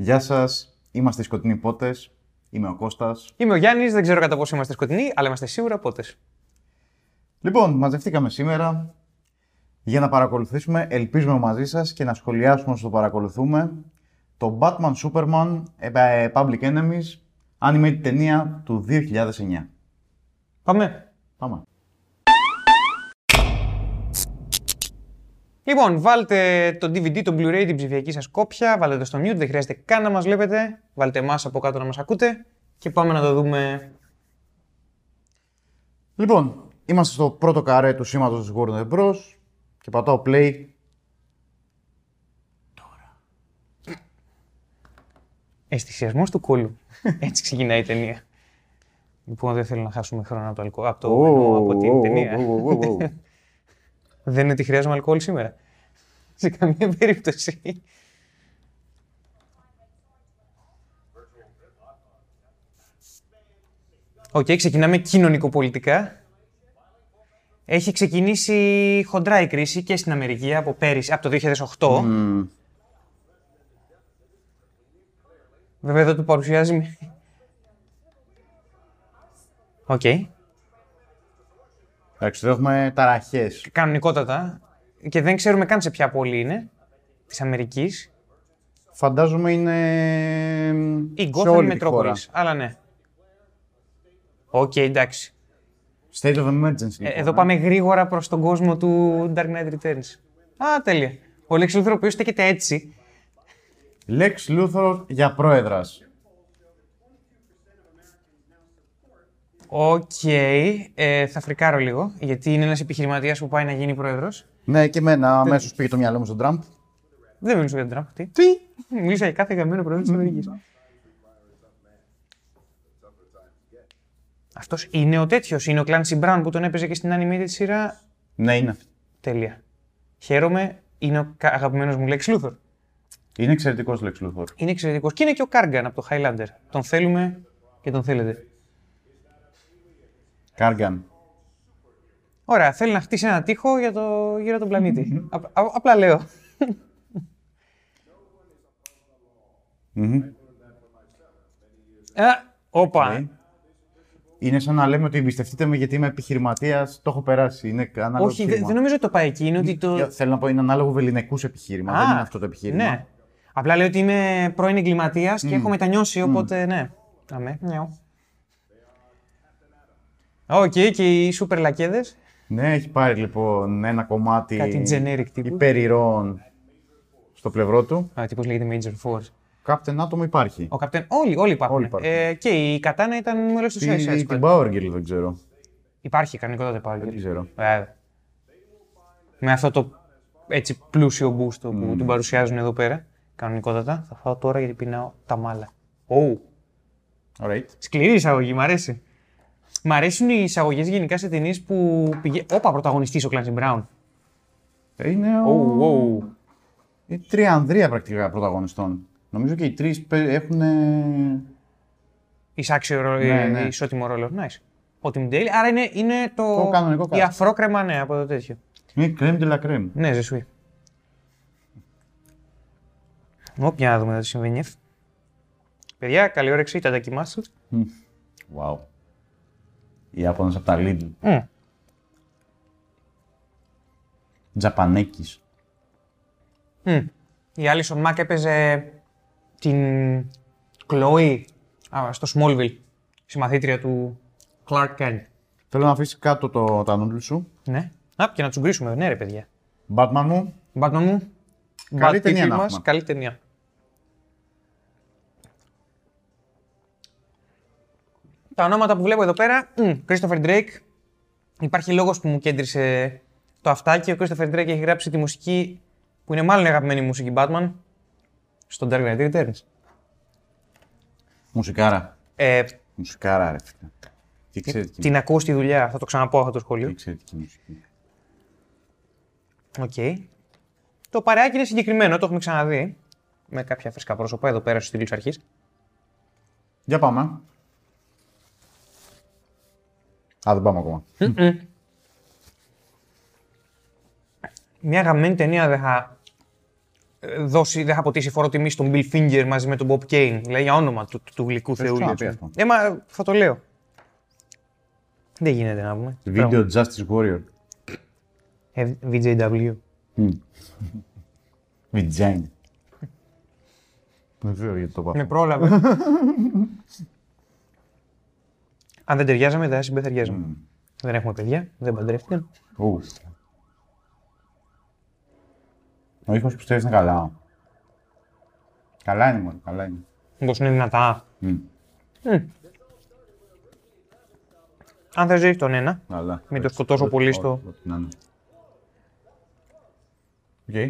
Γεια σας, είμαστε οι Σκοτεινοί Πότες. Είμαι ο Κώστας. Είμαι ο Γιάννης, δεν ξέρω κατά πόσο είμαστε σκοτεινοί, αλλά είμαστε σίγουρα πότες. Λοιπόν, μαζευτήκαμε σήμερα για να παρακολουθήσουμε, ελπίζουμε μαζί σας και να σχολιάσουμε όσο το παρακολουθούμε, το Batman Superman ε, Public Enemies animated ταινία του 2009. Πάμε. Πάμε. Λοιπόν, βάλτε το DVD, το Blu-ray, την ψηφιακή σας κόπια, βάλτε το στο mute, δεν χρειάζεται καν να μας βλέπετε, βάλτε εμάς από κάτω να μας ακούτε και πάμε να το δούμε. Λοιπόν, είμαστε στο πρώτο καρέ του σήματος της Warner Bros. και πατάω play. Αισθησιασμός του κόλλου. Έτσι ξεκινάει η ταινία. Λοιπόν, δεν θέλω να χάσουμε χρόνο από το, αλκο... από, το... Ω, εννοώ από την ω, ταινία. ω, ω, ω, ω. Δεν είναι ότι χρειάζομαι αλκοόλ σήμερα. Σε καμία περίπτωση. Οκ, ξεκινάμε κοινωνικοπολιτικά. Έχει ξεκινήσει χοντρά η κρίση και στην Αμερική από πέρυσι, από το 2008. Μμμ. Βέβαια εδώ του παρουσιάζει... με- Οκ. Εντάξει, εδώ έχουμε ταραχές. Κανονικότατα. Και δεν ξέρουμε καν σε ποια πόλη είναι. Της Αμερικής. Φαντάζομαι είναι. Η σε Gotham όλη τη Metropolis. χώρα. Αλλά ναι. Οκ, εντάξει. State of emergency. Ε, λοιπόν, εδώ ε. πάμε γρήγορα προς τον κόσμο του Dark Knight Returns. Α, τέλεια. Ο Lex Luthor, ο οποίος στέκεται έτσι. Lex Luthor για πρόεδρας. Οκ. Ε, θα φρικάρω λίγο, γιατί είναι ένας επιχειρηματίας που πάει να γίνει πρόεδρος. Ναι, και εμένα αμέσως πήγε το μυαλό μου στον Τραμπ. Δεν μιλούσα για τον Τραμπ. Τι; Τι! Μίλησα για κάθε γαμημένο πρόεδρο της Αμερικής. Αυτός είναι ο τέτοιος, είναι ο Clancy Brown που τον έπαιζε και στην animated σειρά. Ναι, είναι. Τέλεια. Χαίρομαι, είναι ο κα- αγαπημένος μου Lex Luthor. Είναι εξαιρετικός Lex Luthor. Είναι εξαιρετικός. Και είναι και ο Kurgan από το Highlander. Τον θέλουμε και τον θέλετε. Κάργαν. Ωραία, θέλει να χτίσει ένα τοίχο για το, γύρω τον πλανήτη. Α, α- απλά λέω. Μμμ. Α, όπα. Ναι. Είναι σαν να λέμε ότι εμπιστευτείτε με γιατί είμαι επιχειρηματίας. Το έχω περάσει. Είναι ανάλογο Όχι, δεν επιχείρημα. δεν νομίζω ότι το πάει εκεί. Είναι ότι το. Για- Θέλω να πω είναι ανάλογο βεληνικούς επιχείρημα. Α, δεν είναι αυτό το επιχείρημα. Ναι. Απλά λέω ότι είμαι πρώην εγκληματίας και έχω μετανιώσει, οπότε ναι. Αμέ, νιάου. Οκ, και οι σούπερ λακέδες. Ναι, έχει πάρει λοιπόν ένα κομμάτι Κάτι generic τύπου. υπερηρώων στο πλευρό του. Α, τύπος λέγεται Major Force. Captain Atom υπάρχει. Ο Captain. Όλοι, όλοι υπάρχουν. Όλοι υπάρχουν. Ε, και η Κατάνα ήταν μέλος του Τι- Suicide την Squad. Power Girl δεν ξέρω. Υπάρχει κανονικότατα πάλι. Δεν ξέρω. Βέβαια. Με αυτό το έτσι πλούσιο μπούστο που του παρουσιάζουν εδώ πέρα. Κανονικότατα. Θα φάω τώρα γιατί πεινάω τα μάλα. Oh. Alright. Σκληρή εισαγωγή, μ' αρέσει. Μ' αρέσουν οι εισαγωγές γενικά σε ταινίες που πηγαίνει. Όπα, πρωταγωνιστής ο Clancy Brown. Είναι ο... Oh, oh. η τριανδρία πρακτικά πρωταγωνιστών. Νομίζω και οι τρεις έχουν. Εισάξιο ρο... Ναι, ε, ναι. ισότιμο ρόλο. Nice. Ο Tim Daly. Άρα είναι, είναι το. Το κανονικό Η cast. αφρόκρεμα, ναι, από το τέτοιο. Είναι crème de la crème. Ναι, ζεσουί. Ωπ, για να δούμε εδώ τι συμβαίνει. Παιδιά, καλή όρεξη, τα δοκιμάσου. Wow. Οι Ιάπωνες από τα Lidl. Mm. Τζαπανέκης. Mm. Η Alison Mack έπαιζε την Chloe α, στο Smallville, συμμαθήτρια του Clark Kent. Θέλω να αφήσεις κάτω το, τα νούντλ σου. Ναι. Α, και να του γκρίσουμε, ναι ρε παιδιά. Batman μου. Batman μου. Καλή Bat ταινία People να μας, έχουμε. Καλή ταινία. Τα ονόματα που βλέπω εδώ πέρα, μ, Christopher Drake. Υπάρχει λόγος που μου κέντρισε το αυτάκι. Ο Christopher Drake έχει γράψει τη μουσική που είναι μάλλον η αγαπημένη μουσική Batman στο Dark Knight Returns. Μουσικάρα. Ε, Μουσικάρα, ρε φίλε. Τι εξαιρετική, την ακούω στη δουλειά, θα το ξαναπώ αυτό το τι σχολείο. εξαιρετική μουσική. Οκ. Το παρεάκι είναι συγκεκριμένο, το έχουμε ξαναδεί. Με κάποια φρέσκα πρόσωπα εδώ πέρα στους τίτλους αρχής. Για πάμε. Α, δεν πάμε ακόμα. Μια γαμμένη ταινία δεν θα ε, δώσει, δεν θα ποτίσει φόρο τιμή στον Bill Finger μαζί με τον Bob Kane. Δηλαδή για όνομα του, του, του γλυκού Το έχεις θεού. ξαναπεί λέει. αυτό. Ε, μα θα το λέω. Δεν γίνεται να πούμε. Βίντεο Justice Warrior. Ε, VJW. Vagina. Δεν ξέρω γιατί το πάω. Με πρόλαβε. Αν δεν ταιριάζαμε, δεν συμπεθεριάζαμε. Δεν έχουμε παιδιά, δεν παντρεύτηκαν. Ου. Ο ήχος πιστεύεις είναι καλά. Καλά είναι μόνο, καλά είναι. Μήπως είναι δυνατά. Μμ. Αν δεν ζει τον ένα, Καλά. Μην το σκοτώσω Ό,τι- πολύ ό,τι- στο- ό,τι να είναι.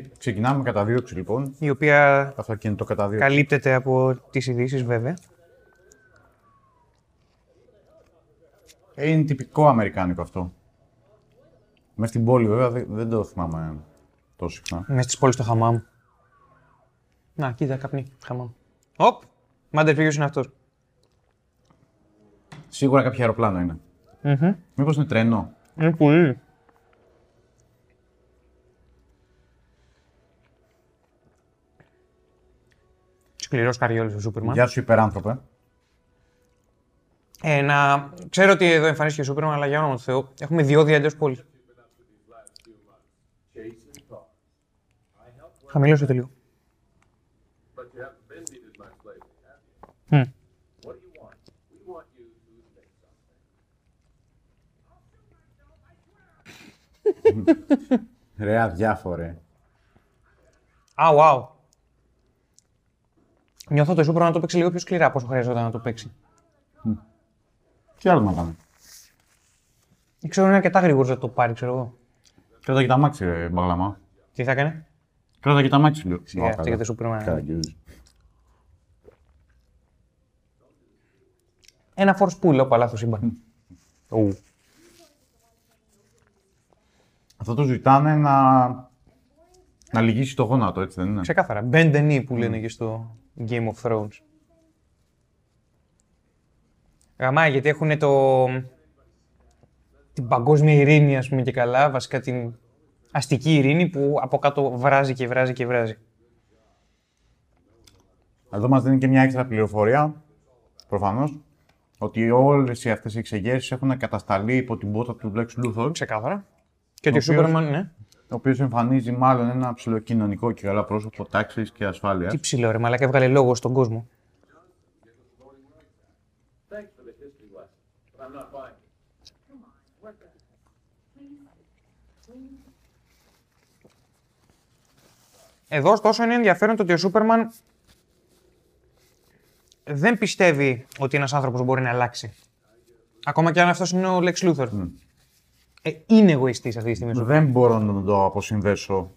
Οκ. Ξεκινάμε με καταδίωξη λοιπόν. η οποία Αυτοκίνητο καταδίωξη. καλύπτεται από τις ειδήσεις βέβαια. Είναι τυπικό αμερικάνικο αυτό. Μες στην πόλη βέβαια δεν, δεν το θυμάμαι τόσο συχνά. Μέσα στις πόλεις του Χαμάμ. Να, κοίτα, καπνί. Χαμάμ. Οπ! Μάντερ ποιος είναι αυτός. Σίγουρα κάποιο αεροπλάνο είναι. Μμμ. Μήπως είναι τρένο. Είναι πολύ. Σκληρός καριόλης ο Σούπερμαν. Γεια σου υπεράνθρωπε. Ε, να... Ξέρω ότι εδώ εμφανίστηκε ο Σούπερμαν, αλλά για όνομα του Θεού, έχουμε διόδια εντός πόλης. Χαμηλώσε το λίγο. But you haven't been needed my slave. Μμ. What do you want? We want you to say something. Ρε αδιάφορε. Α, wow. Νιώθω το Σούπερμαν να το παίξει λίγο πιο σκληρά από όσο χρειαζόταν να το παίξει. Τι άλλο να κάνουμε. Δεν ξέρω, είναι αρκετά γρήγορος να το πάρει, ξέρω εγώ. Κράτα και τα μάξι ρε μπαγλαμά. Τι θα έκανε; Κράτα και τα μάξι λέω. Σιγά, αυτό για το Σούπερμαν. Καλά, κύριε. Ένα force pull από λάθος σύμπαν. Ου. Αυτό το ζητάνε να, να λυγίσει το γόνατο, έτσι δεν είναι; Ξεκάθαρα. Bend the knee που λένε και στο Game of Thrones. Γαμάει γιατί έχουν το... την παγκόσμια ειρήνη, ας πούμε και καλά, βασικά την αστική ειρήνη που από κάτω βράζει και βράζει και βράζει. Εδώ μας δίνει και μια έξτρα πληροφορία, προφανώς, ότι όλες οι αυτές οι εξεγέρσεις έχουν κατασταλεί υπό την πότα του Lex Luthor, Ξεκάθαρα. Και ότι ο Ο οποίος- Σούπερμαν, ναι. ο οποίος εμφανίζει μάλλον ένα ψηλοκοινωνικό και καλά πρόσωπο τάξης και ασφάλειας. Τι ψηλό ρε, μαλάκα έβγαλε λόγο στον κόσμο. I'm not buying it. Εδώ ωστόσο είναι ενδιαφέρον το ότι ο Σούπερμαν δεν πιστεύει ότι ένας άνθρωπος μπορεί να αλλάξει. Ακόμα και αν αυτός είναι ο Lex Luthor. Ε, είναι εγωιστής αυτή τη στιγμή. ο Σούπερμαν. Δεν μπορώ να το αποσυνδέσω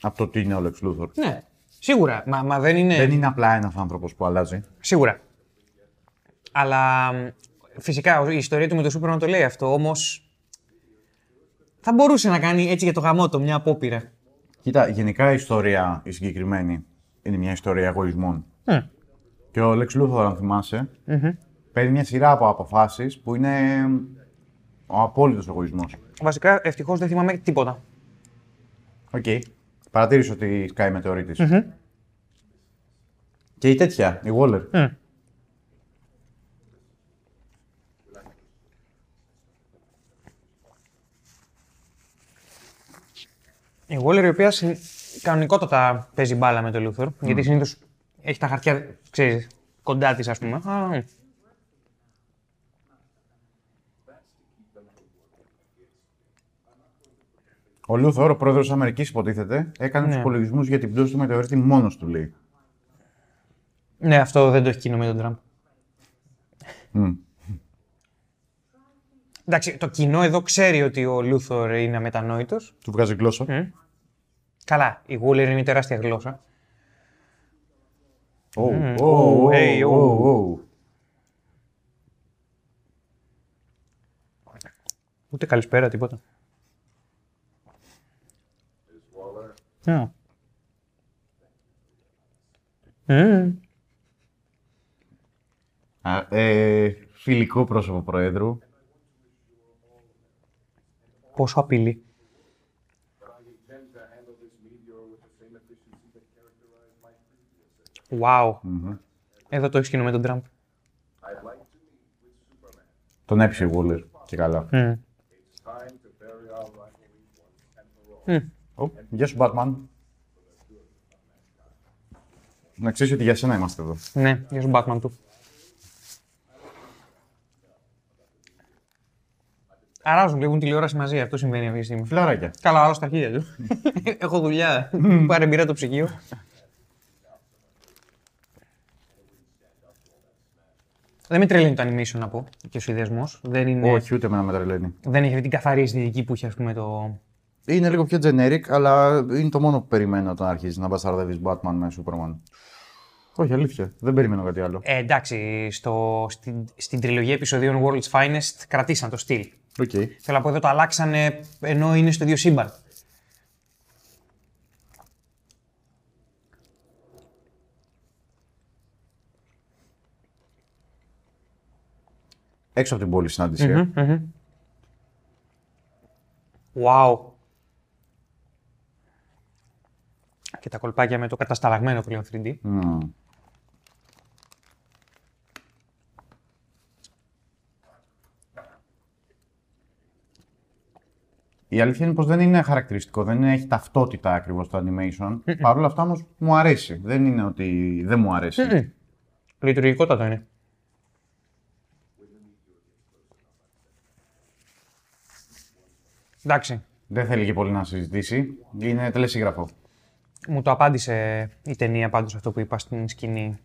από το τι είναι ο Lex Luthor. Ναι, σίγουρα. Μα, μα δεν είναι... Δεν είναι απλά ένας άνθρωπος που αλλάζει. Σίγουρα. Αλλά μ, φυσικά η ιστορία του με το Σούπερμαν το λέει αυτό, όμως θα μπορούσε να κάνει έτσι για το γαμότο μια απόπειρα. Κοίτα, γενικά η ιστορία η συγκεκριμένη είναι μια ιστορία εγωισμών. Μμ. Και ο Lex Luthor, αν θυμάσαι παίρνει μια σειρά από αποφάσεις που είναι ο απόλυτος εγωισμός. Βασικά, ευτυχώς δεν θυμάμαι τίποτα. Οκ. Παρατήρησε ότι σκάει μετεωρίτης. Και η τέτοια, η Waller. Μμ. Η Waller η οποία συν- κανονικότατα παίζει μπάλα με το Λούθορ, γιατί συνήθως έχει τα χαρτιά, ξέρεις, κοντά της, ας πούμε. Α, μ. Ο Λούθορ, ο πρόεδρος της Αμερικής υποτίθεται, έκανε τους Ναι. υπολογισμούς για την πτώση του μετεωρίτη μόνος του, λέει. Ναι, αυτό δεν το έχει κοινό με τον Τραμπ. Μμ. Εντάξει, το κοινό εδώ ξέρει ότι ο Λούθορ είναι αμετανόητος. Του βγάζει γλώσσα. Μμ. Καλά, η Waller είναι μια τεράστια γλώσσα. Ω, Μμ. ω, Ω, ω, hey, ω, ω. ω. Ούτε καλησπέρα, τίποτα. Ναι. Μμμ. Α, ε, φιλικό πρόσωπο Προέδρου. Πόσο απειλή. Wow. Εδώ το έχεις με τον Τραμπ. Τον έπεισε η Waller και καλά. Μμ. Ω, γεια σου, Batman. Να ξέρεις ότι για σένα είμαστε εδώ. Ναι, για τον Batman του. Αράζουν, βλέπουν τηλεόραση μαζί. Αυτό συμβαίνει αυτή τη στιγμή. Φιλαράκια. Καλά, άλλο στα χέρια τους. Έχω δουλειά. Πάρε μπειρά το ψυγείο. Δεν με τρελαίνει το animation να πω και ο συνδυασμό. Δεν, είναι... Όχι, ούτε εμένα με τρελαίνει. δεν έχει αυτή την καθαρή αισθητική που έχει ας πούμε το. Είναι λίγο πιο generic, αλλά είναι το μόνο που περιμένω όταν αρχίζεις να μπασταρδεύεις Batman με Superman. Όχι, αλήθεια. Δεν περιμένω κάτι άλλο. Ε, εντάξει, στο, στην, στην τριλογία επεισοδίων World's Finest κρατήσαν το στυλ. Οκ. Θέλω να πω εδώ το αλλάξανε ενώ είναι στο ίδιο σύμπαν. Έξω από την πόλη συνάντηση. ε. Wow. Και τα κολπάκια με το κατασταλαγμένο πλέον 3D. Μμμ. Η αλήθεια είναι πως δεν είναι χαρακτηριστικό, δεν έχει ταυτότητα ακριβώς το animation. Παρ' όλα αυτά όμως μου αρέσει. Δεν είναι ότι δεν μου αρέσει. Λειτουργικότατο είναι. Εντάξει. Δεν θέλει και πολύ να συζητήσει. Είναι τελεσίγραφο. Μου το απάντησε η ταινία πάντως αυτό που είπα στην σκηνή.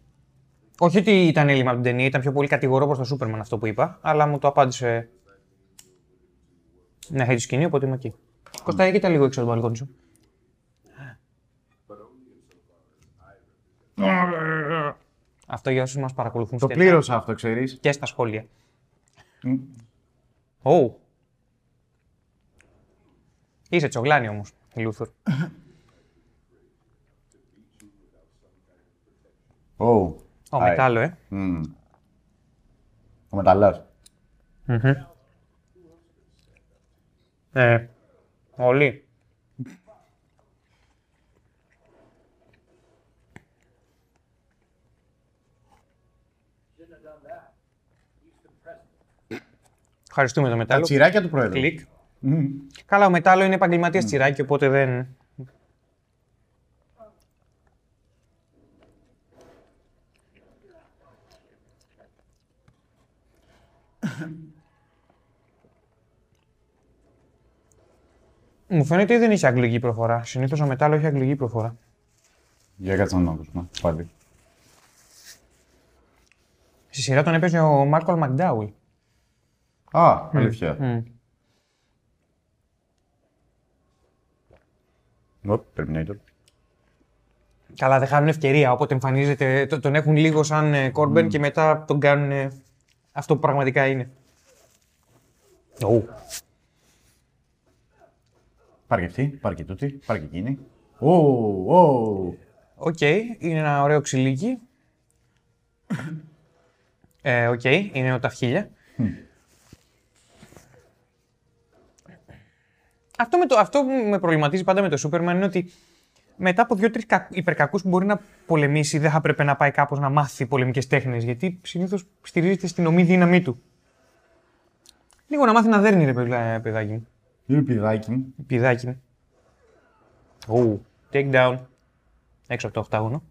Όχι ότι ήταν έλλειμμα από την ταινία, ήταν πιο πολύ κατηγορό προς το Σούπερμαν αυτό που είπα, αλλά μου το απάντησε. Ναι, έχει τη σκηνή, οπότε είμαι εκεί. Κοστάει, κοίτα λίγο έξω από το μπαλκόνι σου. Αυτό για όσους μας παρακολουθούν Το στο πλήρωσα αυτό, ξέρεις. και στα σχόλια. Ω. Είσαι τσογλάνι όμως, Λούθορ. Ω. Ω, Άι. μετάλλο, ε. Μμμ. Ο μεταλλάς. Ε, όλοι. Ευχαριστούμε το Τα μετάλλο. τσιράκια του Πρόεδρου. Κλικ. Καλά, ο μετάλλο είναι επαγγελματίας τσιράκι, οπότε δεν. Μου φαίνεται ότι δεν έχει αγγλική προφορά. Συνήθως ο μετάλλο έχει αγγλική προφορά. Για κάτσε να ακούσουμε πάλι. Στη σειρά τον έπαιζε ο Μάρκολ Μακντάουι. Α, αλήθεια. Οπ, Terminator. Καλά, δεν χάνουν ευκαιρία. Όποτε εμφανίζεται, το- τον έχουν λίγο σαν ε, Κόρμπεν και μετά τον κάνουν ε, αυτό που πραγματικά είναι. Ου. Πάρε και αυτή, πάρε και τούτη, πάρε και εκείνη. Ω, ω. Οκ, είναι ένα ωραίο ξυλίκι. Ε, οκ, είναι ο ταυχίλια. Αυτό, με το, αυτό που με προβληματίζει πάντα με το Σούπερμαν είναι ότι μετά από δύο-τρεις υπερκακούς που μπορεί να πολεμήσει, δεν θα πρέπει να πάει κάπως να μάθει πολεμικές τέχνες. Γιατί συνήθως στηρίζεται στην ωμή δύναμή του. Λίγο να μάθει να δέρνει, ρε παιδα- παιδάκι μου. Είναι πηδάκι μου. Πηδάκι μου. Ου, take down. Έξω από το οκτάγωνο.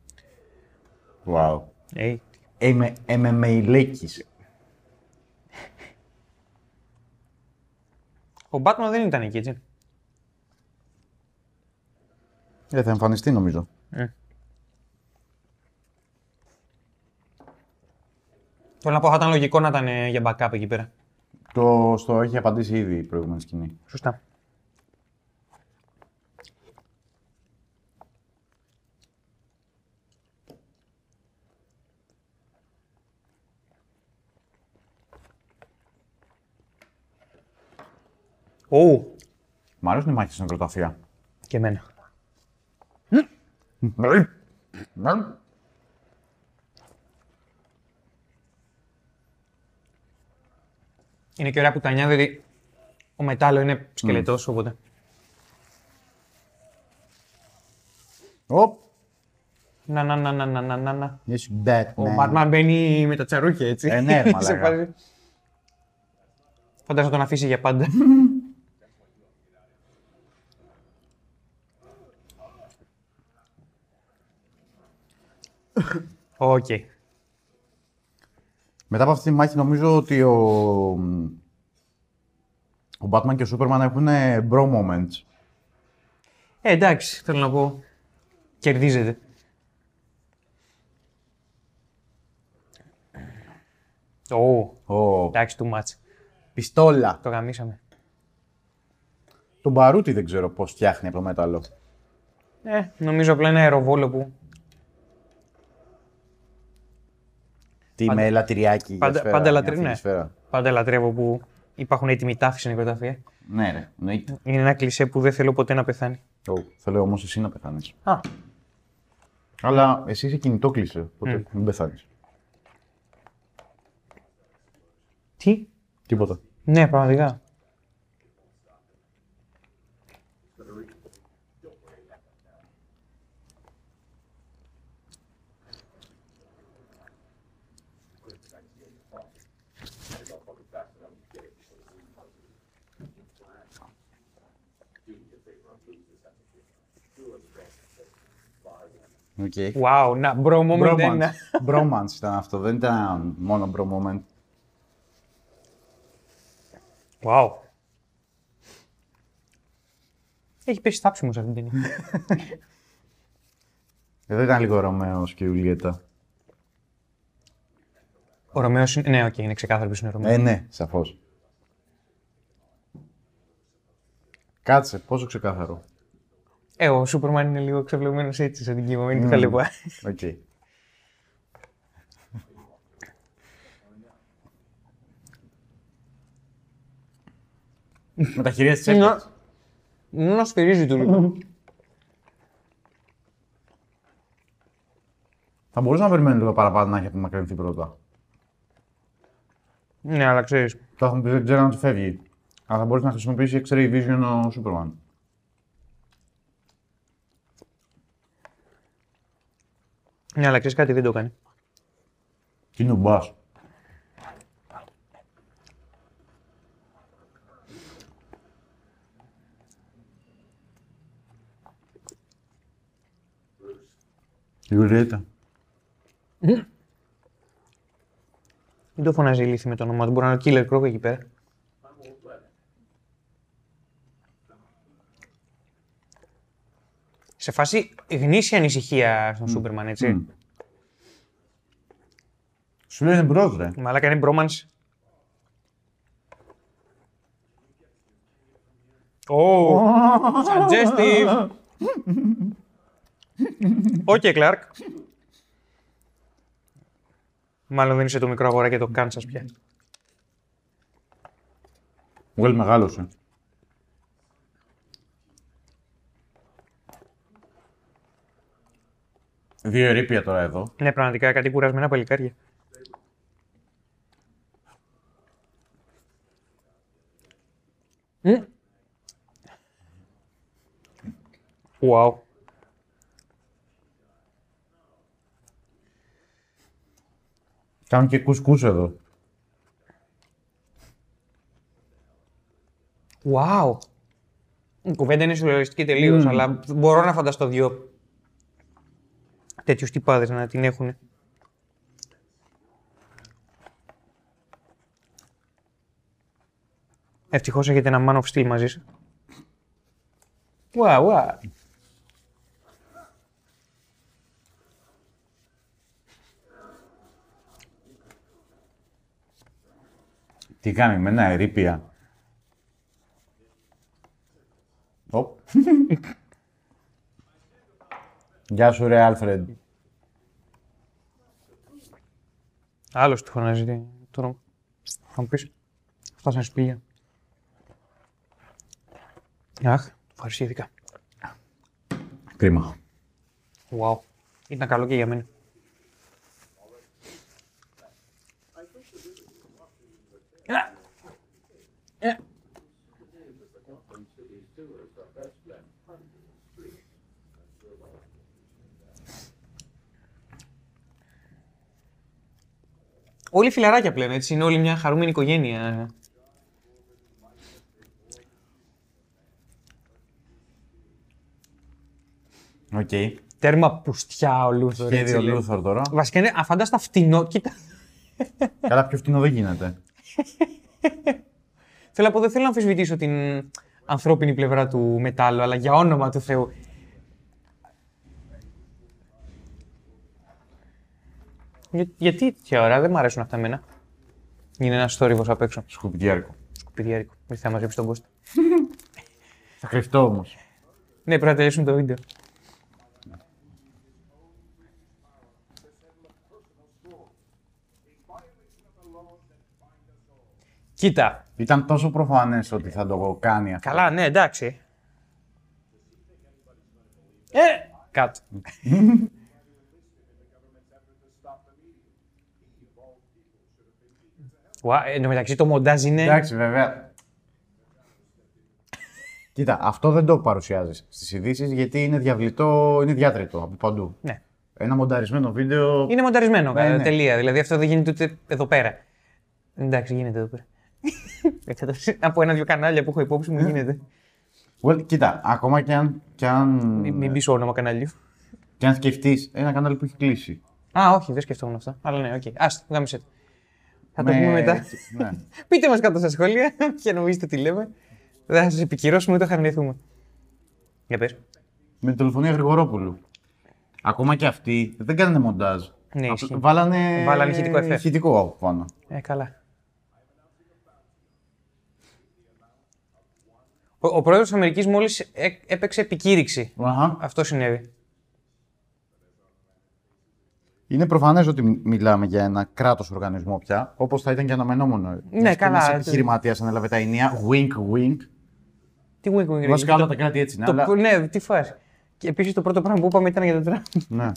Wow. Hey. Είμαι MMA λέκης. Ο Batman δεν ήταν εκεί, έτσι. Ε, θα εμφανιστεί νομίζω. Θέλω να πω, θα ήταν λογικό να ήταν ε, για backup εκεί πέρα. Το στο έχει απαντήσει ήδη η προηγούμενη σκηνή. Σωστά. Ου, Μ' αρέσουν οι μάχες στην ακροταφεία. και εμένα. Είναι και ωραία που τα νιώθει ότι ο Metallo είναι σκελετός, οπότε. Οπ. Να, να, να, να, να, να, να, να. Yes, Batman. Ο Batman μπαίνει με τα τσαρούχια έτσι. Ε, ναι, ρε, Σε μαλάκα. φάση. Φαντάζομαι να τον αφήσει για πάντα. Οκ. Μετά από αυτή τη μάχη νομίζω ότι ο, ο Batman και ο Superman έχουν bro moments. Ε, εντάξει, θέλω να πω. Κερδίζεται. Ω, Ο εντάξει, too much. πιστόλα. Το γαμίσαμε. Τον Μπαρούτι δεν ξέρω πώς φτιάχνει από το μέταλλο. Ε, νομίζω απλά ένα αεροβόλο που Τι με λατριάκι για πάντα- σφαίρα, πάντα μια λατρεύει, θήκη ναι. σφαίρα. πάντα λατρεύω που υπάρχουν έτοιμοι τάφοι στην νοικοταφεία. Ναι ρε, εννοείται. Είναι ένα κλισέ που δεν θέλω ποτέ να πεθάνει. Ω, θέλω όμως εσύ να πεθάνεις. Α, Αλλά εσύ είσαι κινητό κλεισέ, οπότε μην πεθάνεις. τι; Τίποτα. Ναι, πραγματικά. Οκ. Wow, να, bro moment δεν είναι. Bromance. Bromance ήταν αυτό, δεν ήταν μόνο bro moment. Wow. Έχει πέσει θάψιμο σε αυτήν την ταινία. Εδώ ήταν λίγο Ρωμαίος και Ιουλιέτα. Ο Ρωμαίος είναι, ναι, οκ, είναι ξεκάθαρο ποιος είναι ο Ρωμαίος. Ε, ναι, σαφώς. Κάτσε, πόσο ξεκάθαρο. Ε, ο Σούπερμαν είναι λίγο εξαπλωμένος έτσι, σαν την Κοιμωμένη του Χαλεπά. Οκ. Με τα χειρία της έπαιξε. Να σφυρίζει του λίγο. Θα μπορούσα να περιμένω λίγο παραπάνω να έχει απομακρυνθεί πρώτα. Ναι, αλλά ξέρεις. Θα μου πει δεν ξέρω αν του φεύγει. Αλλά θα μπορούσε να χρησιμοποιήσεις X-Ray Vision ο Superman. Ναι, αλλά ξέρεις κάτι, δεν το κάνει. Τι νουμπάς. Ιουλιέτα. Δεν το φωνάζει η λύθη με το όνομα του. Μπορεί να είναι ο Killer Croc εκεί πέρα. Σε φάση γνήσια ανησυχία στον Σούπερμαν, έτσι. Σου λέει είναι μπρος ρε. Μαλάκα είναι bromance. Oh, suggestive. Οκ, Clark. Μάλλον δεν είσαι το μικρό αγοράκι απ' το Kansas πια. Βγάλει μεγάλωσε. Δύο ερείπια τώρα εδώ. Ναι, πραγματικά κάτι κουρασμένα παλικάρια. Μμ. Wow. Κάνουν και κουσκούς εδώ. Wow. Η κουβέντα είναι σουρεαλιστική τελείως, αλλά μπορώ να φανταστώ δύο τέτοιους τυπάδες να την έχουν. Ευτυχώς έχετε ένα Man of Steel μαζί σας. Wow, wow. Τι κάνει με ένα ερήπια. Οπ. Γεια σου ρε Άλφρεντ. Άλλος του φωνάζει τι- τώρα. Θα μου πεις. Φτάσανε σπήλια. Αχ, ευχαριστήθηκα. Κρίμα. Wow. Ήταν καλό και για μένα. Όλοι φιλαράκια πλέον, έτσι. Είναι όλη μια χαρούμενη οικογένεια. Οκ. Τέρμα πουστιά ο Λούθορ. έτσι, Σχέδιο λέει. Λούθορ τώρα. Βασικά είναι αφάνταστα φτηνό. Κοίτα. Καλά, πιο φτηνό δεν γίνεται. Θέλω να πω, δεν θέλω να αμφισβητήσω την ανθρώπινη πλευρά του Metallo, αλλά για όνομα του Θεού. Για, γιατί τέτοια ώρα, δεν μου αρέσουν αυτά εμένα. Είναι ένας θόρυβος απ' έξω. Σκουπιδιάρικο. Σκουπιδιάρικο. Ήρθε να μαζέψει τον Κώστα. Θα κρυφτώ όμως. ναι, πρέπει να τελειώσουμε το βίντεο. Κοίτα. Ήταν τόσο προφανές ότι θα το κάνει αυτό. Καλά, ναι, εντάξει. Ε, κάτω. Ουα, εν τω μεταξύ το μοντάζ είναι. Εντάξει, βέβαια. Κοίτα, αυτό δεν το παρουσιάζεις στις ειδήσεις γιατί είναι διαβλητό, είναι διάτριτο από παντού. Ναι. Ένα μονταρισμένο βίντεο. Είναι μονταρισμένο, Ναι, ε, ναι. τελεία. Δηλαδή αυτό δεν γίνεται ούτε εδώ πέρα. Εντάξει, γίνεται εδώ πέρα. Εξαρτάται από ένα-δυο κανάλια που έχω υπόψη μου γίνεται. Well, κοίτα, ακόμα και αν, και αν, Μην, μην πεις όνομα καναλιού. και αν σκεφτείς ένα κανάλι που έχει κλείσει. Α, όχι, δεν σκεφτόμουν αυτό. Αλλά ναι, οκ. Okay. Άστο, γάμησέ το. Θα το Με- πούμε μετά. Ναι. Πείτε μας κάτω στα σχόλια και νομίζετε τι λέμε. Δεν θα σας επικυρώσουμε ούτε θα αρνηθούμε. Για πες. Με την δολοφονία Γρηγορόπουλου. Ακόμα και αυτοί δεν κάνανε μοντάζ. Ναι, Απλά ισχύει. Βάλανε, Βάλανε ηχητικό εφέ. ηχητικό από πάνω. Ε, καλά. Ο, ο πρόεδρος της Αμερικής μόλις έ- έπαιξε επικήρυξη. Αχα. Αυτό συνέβη. Είναι προφανές ότι μι- μιλάμε για ένα κράτος οργανισμό πια, όπως θα ήταν και αναμενόμενο. Ναι, καλά. Ένα επιχειρηματίας ανέλαβε τα ενία. Wink, wink. Τι wink wink Βασικά όλα το- τα κράτη έτσι είναι. το- αλλά... Ναι, τι φάση. Και επίσης το πρώτο πράγμα που είπαμε ήταν για το Τραμπ. Ναι.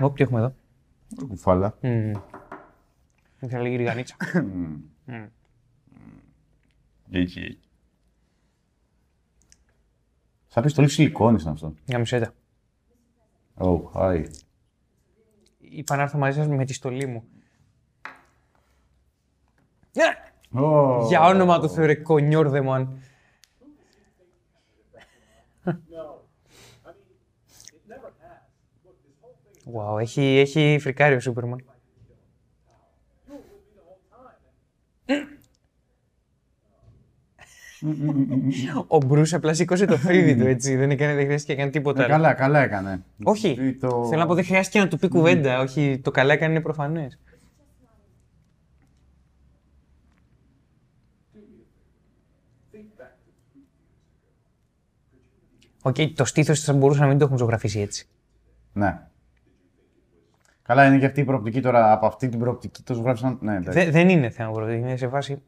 Ωπ, τι έχουμε εδώ. Κουφάλα. Μμμ. Ήθελα λίγη ριγανίτσα. Εκεί. Σαν πιστολή σιλικόνης είναι αυτό. Για μισέτα. Oh, hi. Είπα να έρθω μαζί σας με τη στολή μου. Ναι! Oh. Για όνομα του Θεού, ρε κονιόρδεμον. Wow, έχει, έχει φρικάρει ο Σούπερμαν. Ο Μπρούς απλά σήκωσε το φρύδι του, έτσι. Δεν, έκανε, δεν χρειάστηκε να κάνει τίποτα. Ε, άλλο. καλά, καλά έκανε. Όχι. Το... Θέλω να πω, δεν χρειάστηκε να του πει κουβέντα. Όχι, το καλά έκανε είναι προφανές. Οκ, το στήθος θα μπορούσαν να μην το έχουν ζωγραφίσει έτσι. Ναι. Καλά, είναι και αυτή η προοπτική τώρα. Από αυτή την προοπτική το γράψαν. Ναι, εντάξει. Δε- δεν είναι θέμα προοπτική, είναι σε βάση...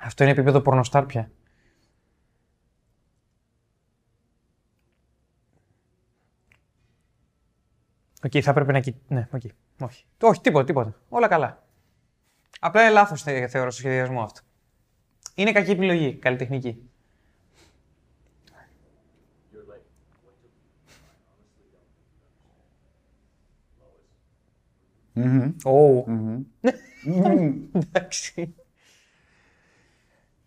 Αυτό είναι επίπεδο πορνοστάρ πια. Οκ, θα έπρεπε να κοι... Ναι, οκ. Όχι. Όχι, τίποτα, τίποτα. Όλα καλά. Απλά είναι λάθος θε- θεωρώ στο σχεδιασμό αυτό. Είναι κακή επιλογή, καλλιτεχνική. Μμμ. Ω, Μμμ. εντάξει.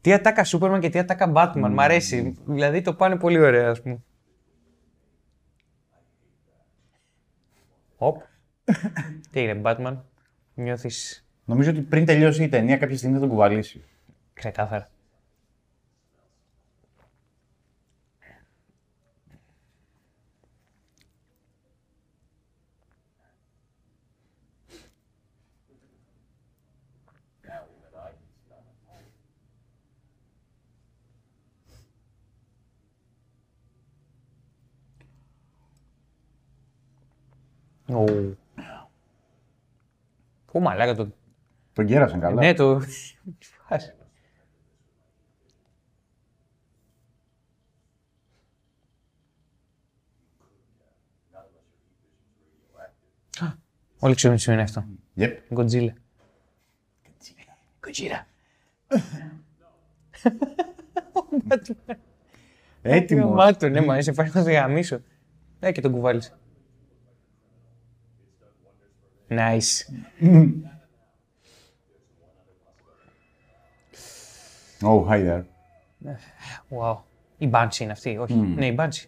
Τι ατάκα Σούπερμαν και τι ατάκα Batman. Μ' αρέσει. Δηλαδή το πάνε πολύ ωραία, ας πούμε. Οπ. τι είναι, Batman; Νιώθεις Νομίζω ότι πριν τελειώσει η ταινία κάποια στιγμή θα τον κουβαλήσει. ξεκάθαρα. Ω. Ω, μαλάκα το... Τον κέρασαν καλά. Ναι, το... Τι φάση. Όλοι ξέρουν τι σημαίνει αυτό. Yep. Godzilla. Godzilla. Έτοιμος. Μάτω, ναι, μα σε πάει να σε γαμίσω. Ε, και τον κουβάλισε. Nice. Oh, hi there. Wow. Η Banshee είναι αυτή, όχι; Ναι, η Banshee.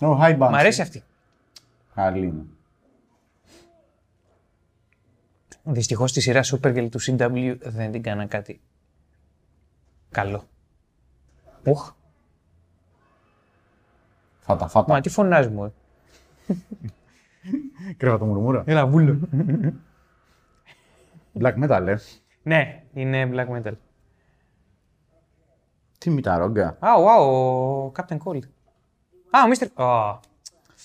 Oh, hi, Banshee. Μ' αρέσει αυτή. Καλή είναι. Δυστυχώς στη σειρά Supergirl του CW δεν την κάνα κάτι καλό. Οχ, Φάτα, φάτα. μα τι φωνάζει μου. ε. Κρέβα το μουρμούρα. Έλα, βούλο. Black metal, ε. ναι, είναι black metal. Τι μηταρόγκα. Α, wow, ο Captain Cold. Α, ο Mr. Α,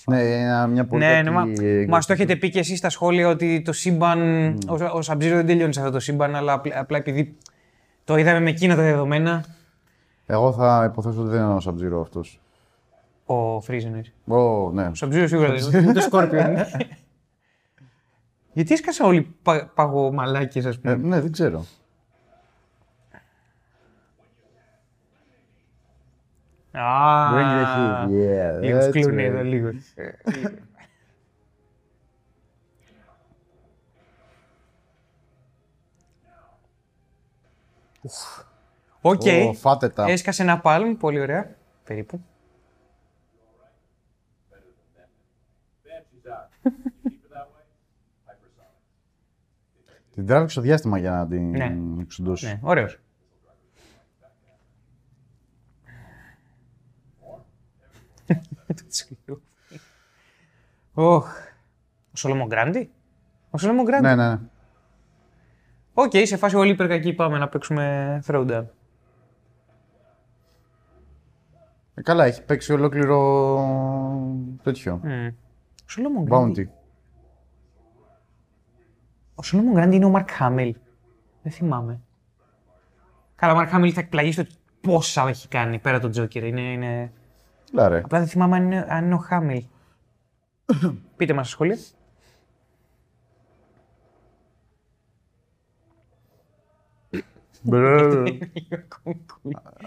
Ναι, είναι μια πολύ ναι, ναι, μα, κακή- μας το έχετε πει και εσείς στα σχόλια ότι το σύμπαν, ο, ο Sub-Zero δεν τελειώνει σε αυτό το σύμπαν, αλλά απλά, απλά επειδή το είδαμε με εκείνα τα δεδομένα, Εγώ θα υποθέσω ότι δεν είναι ο Sub-Zero αυτός. Ο Freeze εννοείς. Ω, ναι. Ο Sub-Zero σίγουρα δεν είναι, είναι το Scorpion. Γιατί έσκασαν όλοι πα, παγωμαλάκες, ας πούμε; Ε, ναι, δεν ξέρω. Α, Bring the heat, yeah. Λίγο that's σκλούνι right. εδώ, λίγο. Οκ. Ω, φάτε τα. Έσκασε ένα palm, πολύ ωραία. Περίπου. Την τράβηξε στο διάστημα για να την Ναι. εξοντώσει. Ναι, ωραίος. Το τσιλού. Οχ. Ο Σολομον Γκράντι; Ο Σολομον Γκράντι; Ναι, ναι, ναι. Οκ, σε φάση όλοι υπερκακοί πάμε να παίξουμε throwdown. Ε, καλά, έχει παίξει ολόκληρο τέτοιο. Μμμ. Ο Σολομον Γκράντι. Bounty. Ο Σολομον Γκράντι είναι ο Μαρκ Χάμιλ. Δεν θυμάμαι. Καλά, ο Μαρκ Χάμιλ θα εκπλαγεί στο πόσα έχει κάνει πέρα τον Τζόκερ. Είναι, είναι... Λά, ρε. Απλά δεν θυμάμαι αν είναι, αν είναι ο Χάμιλ. Πείτε μας στα σχόλια.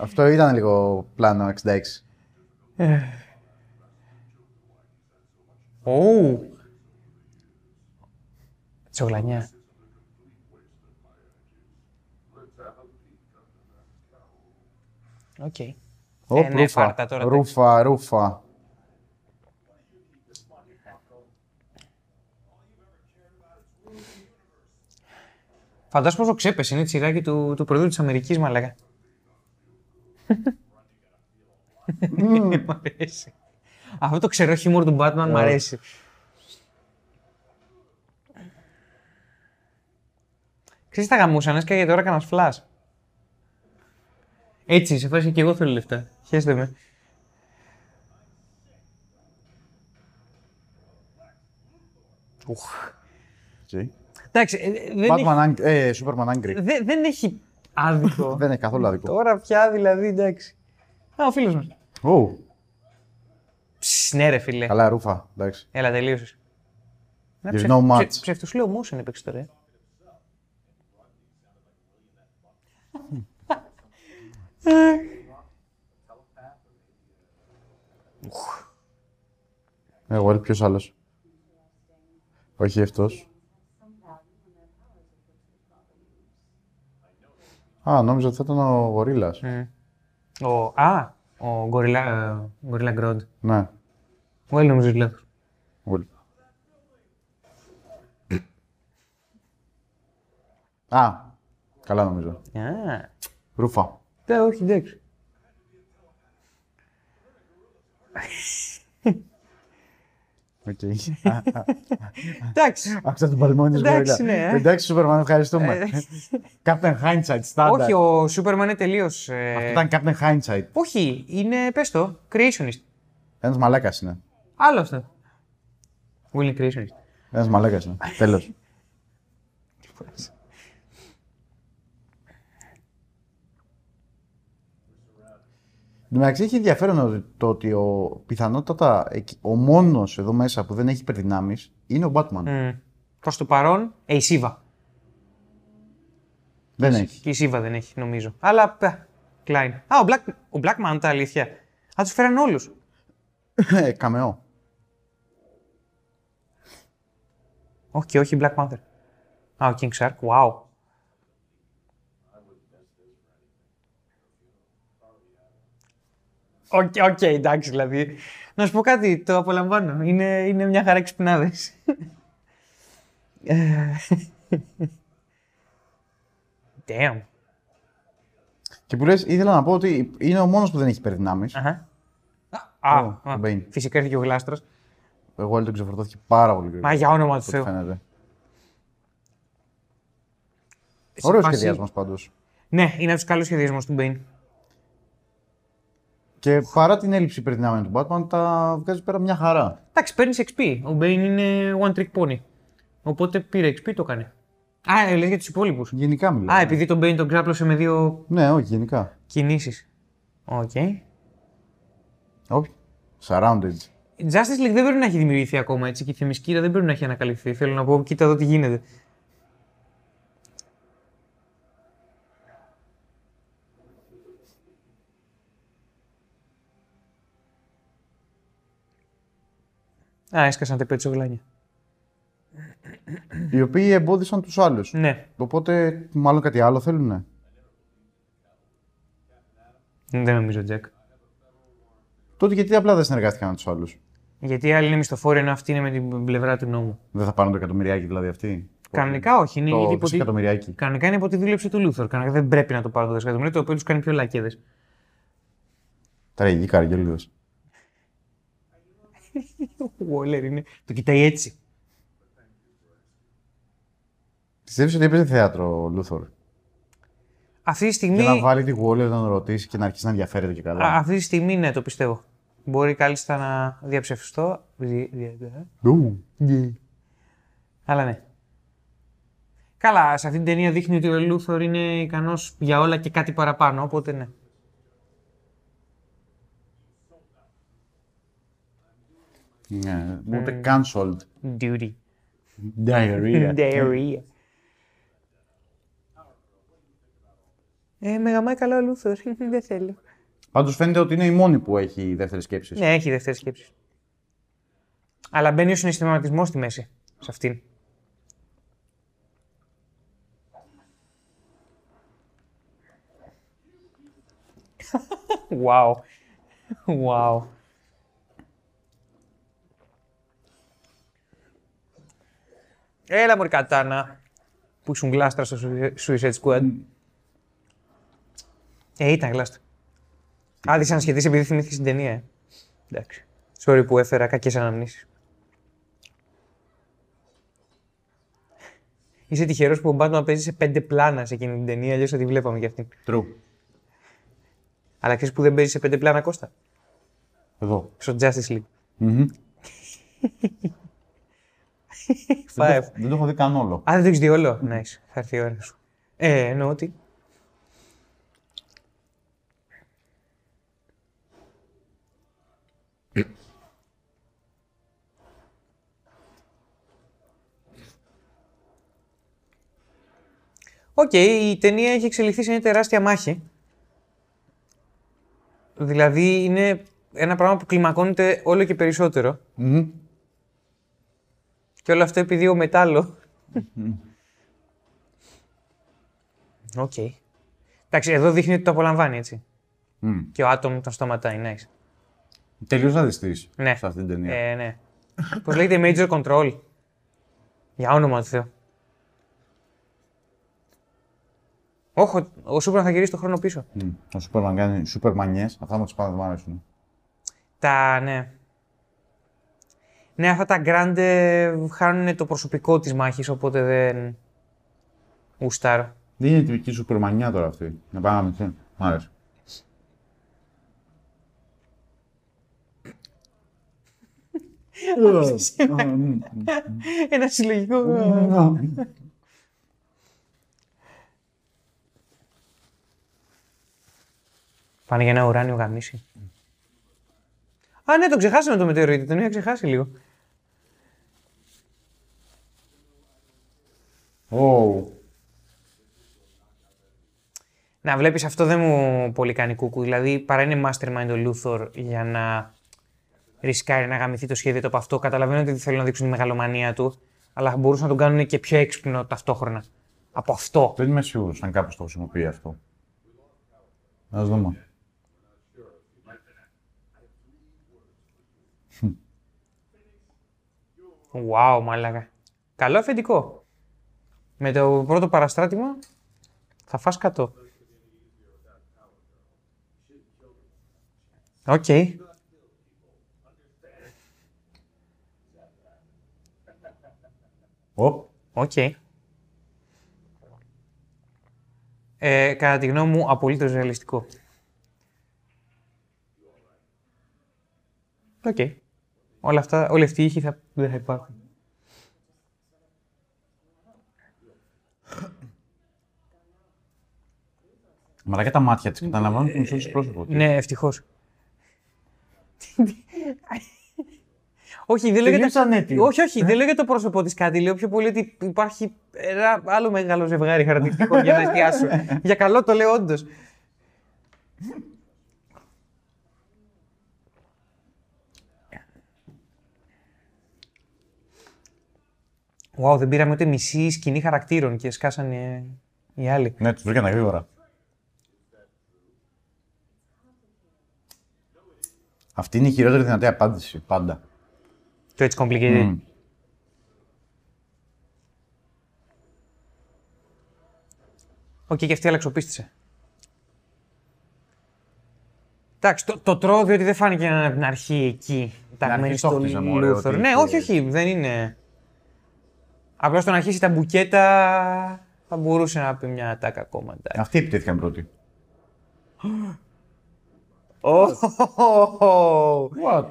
Αυτό ήταν λίγο πλάνο 66. Ω! Τσογλανιά. Οκ. Ω, Ε, ναι, ρούφα. φάτα τώρα, Ρούφα, ρούφα. Φαντάσου πόσο ξέπεσε, είναι τσιράκι του, του προϊόντου της Αμερικής, μαλάκα. Μ' αρέσει. Αυτό το ξερό χιούμορ του Batman μ' αρέσει. Ξέρεις τα γαμούσαν, έσκαγε τώρα κανένας φλάς. Έτσι, σε φάση και εγώ θέλω λεφτά. Χαίστε με. Ουχ. Okay. Εντάξει, ε, δεν, έχει, Batman, ang- ε, Superman Angry. δεν, δεν έχει άδικο. Δεν έχει καθόλου άδικο. Τώρα πια δηλαδή, εντάξει. Α, ο φίλος μας. Ω, Ψ, ναι ρε φίλε. καλά, ρούφα. Εντάξει. Έλα, τελείωσες. Να There's no match. Ψεύτου slow motion έπαιξε τώρα. Εγώ, ε, ποιος άλλος. Όχι αυτός. Α, νόμιζα ότι θα ήταν ο Γορίλας. Ο, α, ο Gorilla, ε, Gorilla Grodd. Ναι. Well, νομίζω ότι λάθος. Well. Α, καλά νομίζω. Α, Ρούφα. Ναι, όχι, εντάξει. Οκ. Εντάξει. Άκουσα τον παλμό της Εντάξει, Γορίλα. ναι, ε. Εντάξει, Σούπερμαν, ευχαριστούμε. Captain Hindsight, στάνταρ. όχι, ο Superman είναι τελείως... ε, Αυτό ήταν Captain Hindsight. Όχι, είναι, πες το, creationist. Ένας μαλάκας είναι. Άλλος αυτό. Will είναι creationist. Ένας μαλάκας είναι. Τέλος. Εν τω μεταξύ έχει ενδιαφέρον ότι- το ότι ο, πιθανότατα εκ- ο μόνος εδώ μέσα που δεν έχει υπερδυνάμεις είναι ο Batman. Mm. Προς το παρόν, ε, η Σίβα. Δεν έχει. Και η Σίβα δεν έχει, νομίζω. Αλλά, πα, Klein. Α, ο Black, ο Black Manta, αλήθεια. Α, τους φέραν όλους. Ε, Καμεό. Όχι και όχι Black Panther. Α, ο King Shark. Wow. Οκ, οκ, εντάξει, δηλαδή. Να σου πω κάτι, το απολαμβάνω. Είναι, είναι μια χαρά ξυπνάδες. Ε, Damn. Και που λες, ήθελα να πω ότι είναι ο μόνος που δεν έχει υπερδυνάμεις. Αχα. Α, Ω, α, ο Bane. φυσικά έρθει και ο Γλάστρας. Εγώ όλοι τον ξεφορτώθηκε πάρα πολύ γρήγορα. Μα για όνομα του από ό,τι Θεού. φαίνεται. Σε Ωραίος φάση- σχεδιασμός πάντως. Ναι, είναι από τους καλούς σχεδιασμούς του Bane. Και παρά την έλλειψη υπερδυνάμεων του Batman, τα βγάζει πέρα μια χαρά. Εντάξει, παίρνει XP. Ο Bane είναι one trick pony. Οπότε πήρε XP, το έκανε. Α, ε, λες για τους υπόλοιπους. Γενικά μιλάω. Α, επειδή τον Bane τον ξάπλωσε με δύο Ναι, όχι, γενικά. κινήσεις. Οκ. Όχι. Surrounded. Η Justice League δεν πρέπει να έχει δημιουργηθεί ακόμα έτσι και η Θεμισκύρα δεν πρέπει να έχει ανακαλυφθεί. Θέλω να πω, κοίτα εδώ τι γίνεται. Α, έσκασαν τα πέτσο γλάνια. Οι οποίοι εμπόδισαν τους άλλους. Ναι, Οπότε, μάλλον κάτι άλλο θέλουνε; δεν νομίζω, Τζακ. Τότε γιατί απλά δεν συνεργάστηκαν με τους άλλους; Γιατί οι άλλοι είναι μισθοφόροι ενώ αυτοί είναι με την πλευρά του νόμου. Δεν θα πάρουν το εκατομμυριάκι δηλαδή αυτοί; Κανονικά όχι. Είναι Το γιατί υπό τη- δισεκατομμυριάκι. Κανονικά είναι υπό τη δούλεψη του Λούθορ. Κανονικά δεν πρέπει να το πάρουν το δισεκατομμύριο, το οποίο τους κάνει πιο λακέδε. Τραγική καργελίδος. Ο Waller είναι. Το κοιτάει έτσι. Πιστεύεις ότι έπαιζε θέατρο ο Λούθορ; Αυτή τη στιγμή. Για να βάλει τη Waller να τον ρωτήσεις και να αρχίσει να ενδιαφέρεται και καλά. Α, αυτή τη στιγμή ναι, το πιστεύω. Μπορεί κάλλιστα να διαψευστώ. Δι- δι- δι- Ου. Αλλά ναι. Καλά, σε αυτήν την ταινία δείχνει ότι ο Λούθορ είναι ικανός για όλα και κάτι παραπάνω, οπότε ναι. Ναι, ούτε cancelled. Duty. Diarrhea. Diarrhea. Ε, μεγαμάει καλά ο Λούθορ. Δεν θέλω. Πάντως φαίνεται ότι είναι η μόνη που έχει δεύτερη σκέψη. Ναι, έχει δεύτερη σκέψη. Αλλά μπαίνει ο συναισθηματισμός στη μέση. Σε αυτήν. wow. Wow. Έλα μωρή κατάνα. Που ήσουν γλάστρα στο Suicide Squad. Ε, ήταν γλάστρα. Άδεισα να σχετίσει επειδή θυμήθηκες την ταινία. Ε. Εντάξει. Sorry που έφερα κακές αναμνήσεις. Είσαι τυχερός που ο Batman παίζει σε πέντε πλάνα σε εκείνη την ταινία, αλλιώς θα τη βλέπαμε κι αυτήν. True. Αλλά ξέρεις που δεν παίζει σε πέντε πλάνα, Κώστα; Εδώ. Στο Justice League. Μμμ. Five. Δεν το- Δεν το έχω δει καν όλο. Α, δεν το έχεις δει όλο; Nice. Θα έρθει η ώρα σου. Ε, εννοώ ότι. Οκ, η ταινία έχει εξελιχθεί σε μια τεράστια μάχη. Δηλαδή είναι ένα πράγμα που κλιμακώνεται όλο και περισσότερο. Μμμ. Και όλο αυτό επειδή ο Μετάλλο. Οκ. Εντάξει, εδώ δείχνει ότι το απολαμβάνει έτσι. Μμ. Και ο άτομο τον σταματάει, nice. Τελείως σαδιστής Ναι. σε αυτή την ταινία. Ε, ναι. Πώς λέγεται Major Control; Για όνομα του Θεού. Όχι, ο- ο Σούπερμαν θα γυρίσει το χρόνο πίσω. Μμ. Ο Σούπερμαν κάνει σούπερμανιές, αυτά μου τις πάντα δεν μου αρέσουν. Τα, ναι. Ναι, αυτά τα grande χάνουν το προσωπικό της μάχης, οπότε δεν γουστάρω. Δεν είναι τυπική σούπερμανιά τώρα αυτή. Να πάμε να μην Μ' άρεσε. Ένα συλλογικό. Πάνε για ένα ουράνιο γαμίσι. Α, ναι, το ξεχάσαμε το μετεωρίτη. Τον είχα ξεχάσει λίγο. Ω. Να βλέπεις αυτό δεν μου πολύ κάνει κούκου. Δηλαδή παρά είναι mastermind ο Λούθορ για να ρισκάρει να γαμηθεί το σχέδιο του από αυτό. Καταλαβαίνω ότι θέλουν να δείξουν τη μεγαλομανία του. Αλλά θα μπορούσαν να τον κάνουν και πιο έξυπνο ταυτόχρονα. Από αυτό. Δεν είμαι σίγουρος αν κάποιος το χρησιμοποιεί αυτό. Α δούμε. Wow, μαλάκα. Καλό αφεντικό. Με το πρώτο παραστράτημα θα φας κατώ. Οκ. Οπ. Οκ. Ε, κατά τη γνώμη μου, απολύτως ρεαλιστικό. Οκ. Όλα αυτά, όλοι αυτοί οι ήχοι θα, δεν θα υπάρχουν. Μαλάκα τα μάτια της καταλαμβάνουν το μισό της πρόσωπο. της. Ναι, ευτυχώς. όχι, δεν λέω, για Τελείως το... ανέτοιμο. όχι, όχι, δεν λέω για το πρόσωπό της κάτι. Λέω πιο πολύ ότι υπάρχει ένα άλλο μεγάλο ζευγάρι χαρακτηριστικό για να εστιάσω. για καλό το λέω όντως. Wow, δεν πήραμε ούτε μισή σκηνή χαρακτήρων και σκάσανε οι άλλοι. Ναι, τους βρήκανε γρήγορα. Αυτή είναι η χειρότερη δυνατή απάντηση, πάντα. It's complicated. Μμ. Οκ, και αυτή αλλαξοπίστησε. Εντάξει, το, το τρώω διότι δεν φάνηκε να είναι από την αρχή εκεί. Ταγμένη αρχή στο το χτίζα, μωρέ, Λούθορ. ότι Ναι, είχε- όχι, όχι, δεν είναι. Απλώ στο να αρχίσει τα μπουκέτα θα μπορούσε να πει μια τάκα ακόμα. εντάξει. Αυτοί επιτέθηκαν πρώτοι. What?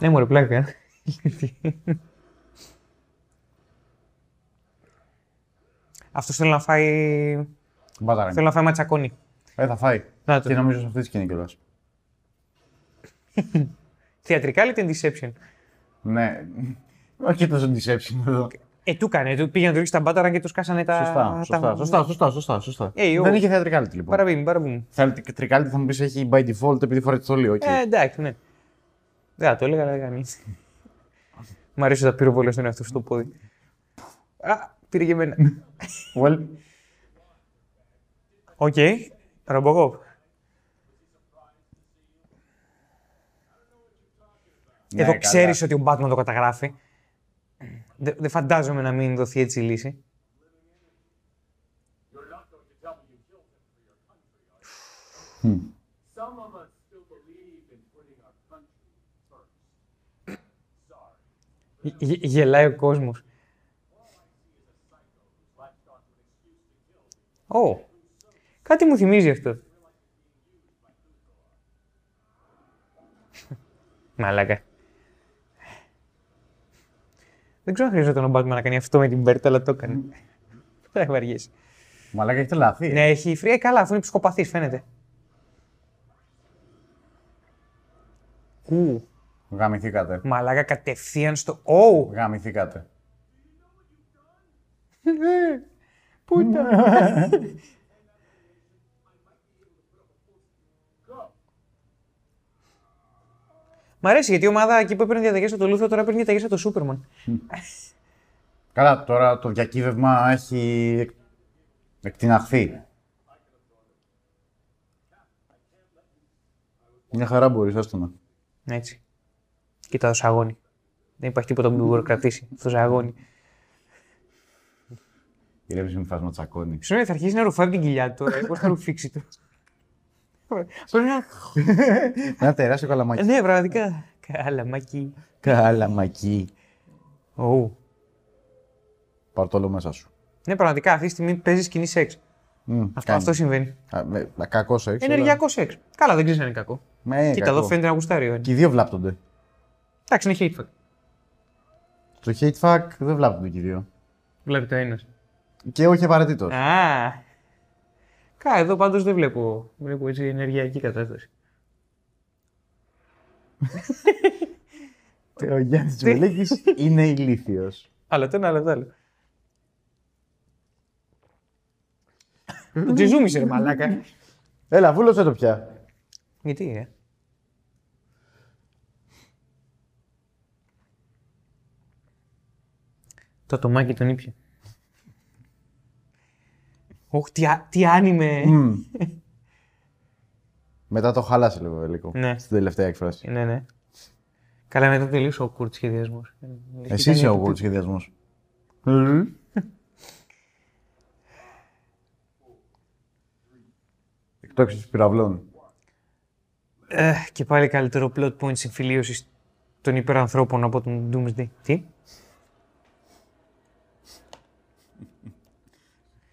Ναι, μωρέ, πλάκα. Αυτός θέλει να φάει. Μπάταρα. Θέλω να φάει ματσακόνι. Ε, θα φάει. Να το. Και νομίζω σε αυτή τη σκηνή κιόλας; Θεατρικά λέει την Deception. Ναι. Όχι τόσο deception εδώ. Ε, του έκανε. Του πήγε να του ρίξει τα μπάταρα και τους κάσανε τα. Σωστά, τα- σωστά, σωστά, σωστά, σωστά, σωστά. Ε, ο- Δεν είχε θεατρικάλιτη λοιπόν. Παραβίμη, παραβίμη. Θεατρικάλιτη θα μου πεις έχει by default επειδή φοράει το στολί, οκ. Ε, εντάξει, ναι. Δεν θα το έλεγα, αλλά δεν κάνει. Μ' αρέσει όταν πυροβολώ στον εαυτό σου το πόδι. Α, πήρε και εμένα. Well, Οκ. Ρομποκόπ. ναι, Εδώ καλά. ξέρεις ότι ο Batman το καταγράφει. Δεν δε φαντάζομαι να μην δοθεί έτσι η λύση. Hm. Γελάει ο κόσμος. Ω, κάτι μου θυμίζει αυτό. Μαλάκα. Δεν ξέρω αν χρειαζόταν ο Batman να κάνει αυτό με την Μπέρτα, αλλά το έκανε. Δεν θα βαριέσαι. Μαλάκα έχετε λάθη. Ναι, έχει φρύ. Ε, καλά, αφού είναι ψυχοπαθής, φαίνεται. Ου, Γαμηθήκατε. μαλάκα κατευθείαν στο... Ω, Γαμηθήκατε. Πού Μ' αρέσει γιατί η ομάδα εκεί που έπαιρνε διαταγέ από το Λούθο τώρα παίρνει διαταγέ από το Σούπερμαν. Καλά, τώρα το διακύβευμα έχει εκ- εκτιναχθεί. Μια χαρά μπορείς, άστονα. Έτσι. Κοίτα το σαγόνι. Δεν υπάρχει τίποτα που μπορεί να κρατήσει αυτό το σαγόνι. Ηρέμησε μη φας ματσακόνι. Συγγνώμη, θα αρχίσει να ρουφάει την κοιλιά του τώρα. Πώς θα ρουφήξει το; Πρέπει να. Ένα τεράστιο καλαμάκι. Ναι, πραγματικά. Καλαμάκι. Καλαμάκι. Ου. Πάρ' το όλο μέσα σου. Ναι, πραγματικά αυτή τη στιγμή παίζεις σκηνή σεξ. Μμ, Αυτό, κάνει. αυτό συμβαίνει. Α, με- μα Κακό σεξ. αλλά- Ενεργειακό σεξ. Καλά, δεν ξέρεις αν είναι κακό. Με, Κοίτα, κακό. εδώ φαίνεται να γουστάρει ο ένας. Και οι δύο βλάπτονται. Εντάξει, είναι hate fuck. Στο hate fuck δεν βλάπτονται και οι δύο. Βλέπει το ένας. Και όχι απαραίτητος. Α. Κα, εδώ πάντως δεν βλέπω. Βλέπω έτσι ενεργειακή κατάσταση. Ο Γιάννης Τζουβελίκη είναι ηλίθιος. Άλλο το ένα, άλλο το άλλο. Το τζιζούμισε ρε μαλάκα. Έλα, βούλωσε το πια. Γιατί, ε; Το τομάκι τον ήπια. Ωχ, τι, α- τι άνιμε. Μμμ. Μετά το χάλασε λίγο λίγο. Ναι. Στην τελευταία έκφραση. Ναι, ναι. Καλά, μετά τελείωσε ο κουρτ σχεδιασμός. Εσύ είσαι ο good σχεδιασμός. Εκτόξευση πυραυλών. Ε, και πάλι καλύτερο plot point συμφιλίωσης των υπερανθρώπων από τον Doomsday. Τι;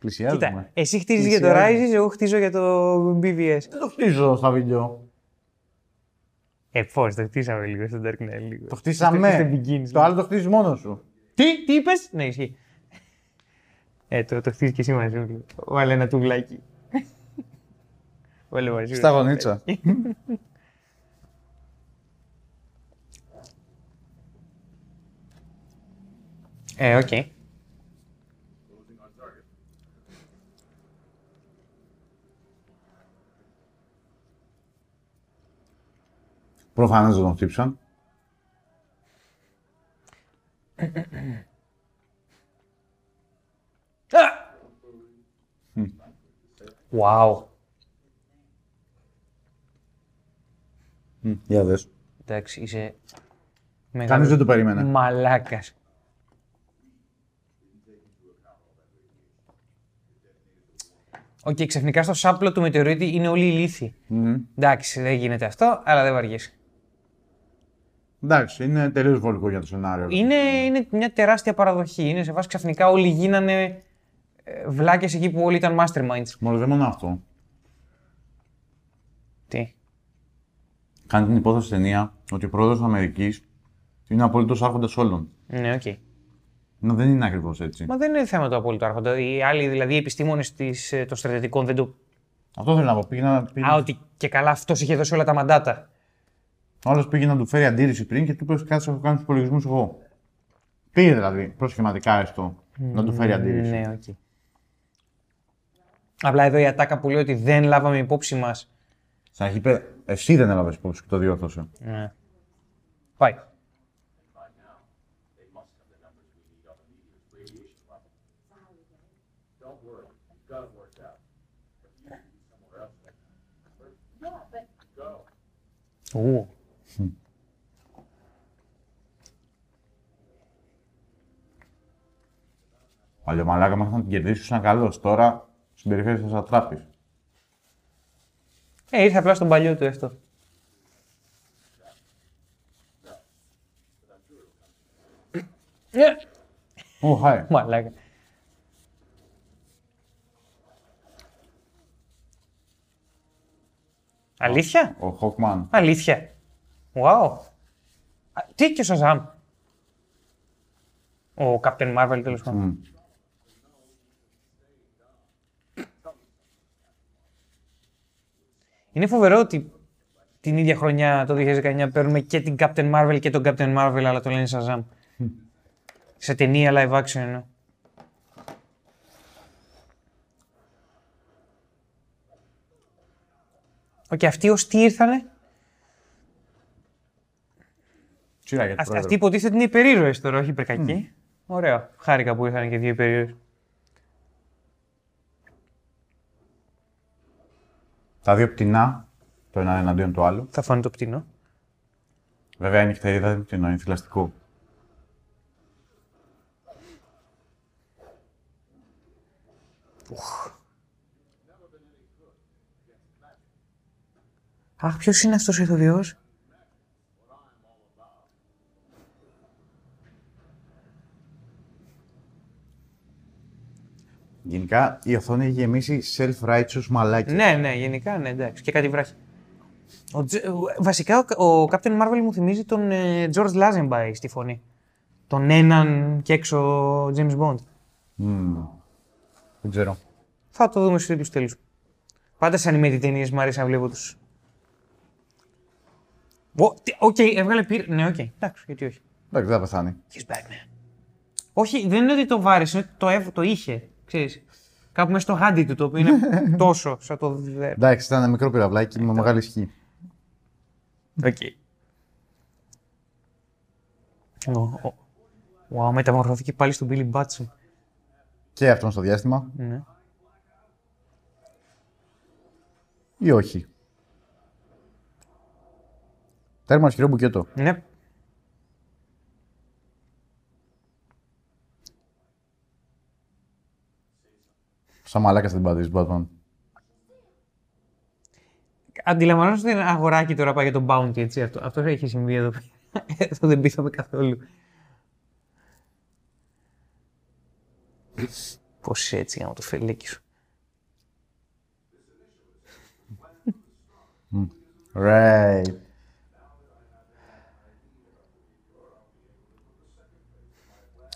Πλησιάζουμε. Κοίτα, εσύ χτίζεις για το Rises, εγώ χτίζω για το BVS. Δεν το χτίζω στα βίντεο. Ε, πώς, το χτίσαμε λίγο στο Dark Knight. Λίγο. Το χτίσαμε. Στο Begins. Το άλλο το χτίζεις μόνος σου. Τι, τι είπες, Ναι, ισχύει. Ε, το, το χτίζεις και εσύ μαζί μου. Βάλε ένα τουβλάκι. Βάλε μαζί μου. Στα γονίτσα. Ε, οκ. Προφανώς δεν τον χτύψαν. Wow. Για δες. Εντάξει, είσαι Κανείς μεγάλος δεν το περίμενε. μαλάκας. Οκ, ξαφνικά στο subplot του μετεωρίτη είναι όλοι ηλίθιοι. Μμμ. Εντάξει, δεν γίνεται αυτό, αλλά δεν βαριέσαι. Εντάξει, είναι τελείως βολικό για το σενάριο. Είναι, είναι μια τεράστια παραδοχή. Είναι σε βάση ξαφνικά όλοι γίνανε ε, βλάκες εκεί που όλοι ήταν masterminds. Μόνο δεν μόνο αυτό. Τι; Κάνει την υπόθεση στην ταινία ότι ο πρόεδρος της Αμερικής είναι απόλυτος άρχοντας όλων. Ναι, οκ. Ενώ δεν είναι ακριβώς έτσι. Μα δεν είναι θέμα το απόλυτο άρχοντα. Οι άλλοι δηλαδή επιστήμονες των στρατιωτικών δεν το. Αυτό θέλω να πω. Πήγε να, πήγε... Α, ότι και καλά αυτός είχε δώσει όλα τα μαντάτα. Ο άλλος πήγε να του φέρει αντίρρηση πριν και του είπε κάτι έχω κάνει τους υπολογισμούς εγώ. Πήγε δηλαδή προσχηματικά έστω να του φέρει αντίρρηση. Ναι, οκ. Απλά εδώ η ατάκα που λέει ότι δεν λάβαμε υπόψη μας. Στην αρχή είπε, εσύ δεν έλαβες υπόψη και το διόρθωσε. Ναι. Πάει. Ου. Παλιωμαλάκα μας να την κερδίσει, ήσουν καλός. Τώρα συμπεριφέρεσαι σαν τράπης. Ε, ήρθε απλά στον παλιό του αυτό. Ε, Ω, χάι. Μαλάκα. Αλήθεια; Ο Χόκμαν. Αλήθεια. Wow. Α, Τι και ο Σαζάμ. Ο Captain Marvel τέλος πάντων. Μμ. Είναι φοβερό ότι την ίδια χρονιά, το 2019, παίρνουμε και την Captain Marvel και τον Captain Marvel, αλλά το λένε Shazam. Σε ταινία live action εννοώ. Οκ, αυτοί ως τι ήρθανε; Σειρά για τον Αυτ- πρόεδρο. αυτοί υποτίθεται είναι υπερήρωες τώρα, όχι υπερκακοί. Ωραίο. Χάρηκα που ήρθαν και δύο υπερήρωες. Τα δύο πτηνά, το ένα εναντίον του άλλου. Θα φανεί το πτηνό. Βέβαια η νυχτερίδα δεν είναι πτηνό, είναι θηλαστικό. Αχ, ποιος είναι αυτός ο ηθοποιός; Γενικά η οθόνη έχει γεμίσει self-righteous μαλάκι. Ναι, ναι, γενικά, ναι, εντάξει. Και κάτι βράχει. Ο Τζ- ο- βασικά, ο, ο Captain Marvel μου θυμίζει τον ε, George Lazenby στη φωνή. Τον έναν και έξω James Bond. Μμμ. Δεν ξέρω. Θα το δούμε στους τίτλους τέλους. Πάντα σε animated ταινίες μου αρέσει να βλέπω τους... Ω, τι- Οκ, έβγαλε πυρ... Ναι, οκ. Εντάξει, γιατί όχι. Εντάξει, δεν θα πεθάνει. He's Batman. Όχι, δεν είναι ότι το βάρεσε, είναι ότι το, έβ- το είχε. Ξέρεις. Κάπου μέσα στο γάντι του, το οποίο είναι τόσο σαν το... δε- Εντάξει, ήταν ένα μικρό πυραυλάκι με μεγάλη ισχύ. Οκ. Ο- ο- Wow, μεταμορφώθηκε πάλι στον Billy Batson. Και αυτόν στο διάστημα. Ναι. Ή όχι. Τέρμα ισχυρό μπουκέτο. Ναι. Σαν μαλάκα στην πατήσεις, Batman. Αντιλαμβανόμαστε ότι είναι αγοράκι τώρα πάει για τον Bounty, έτσι. Αυτό, αυτός έχει συμβεί εδώ. Αυτό δεν πείθαμε καθόλου. Πώς έτσι για να το φελέκι σου. Right.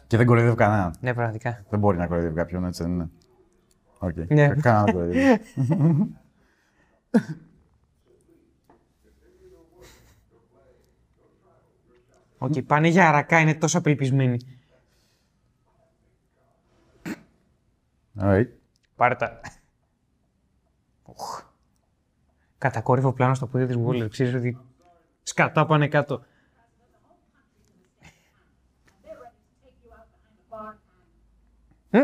Και δεν κοροϊδεύει κανέναν. Ναι, πραγματικά. Δεν μπορεί να κοροϊδεύει κάποιον, έτσι δεν είναι. Οκ. Ναι. Κανέναν κοροϊδεύει. Οκ, πάνε για αρακά, είναι τόσο απελπισμένοι. Right. Πάρε τα. Οχ. Κατακόρυφο πλάνο στο πόδι της Waller. Ξέρεις ότι σκατά πάνε κάτω. Ε,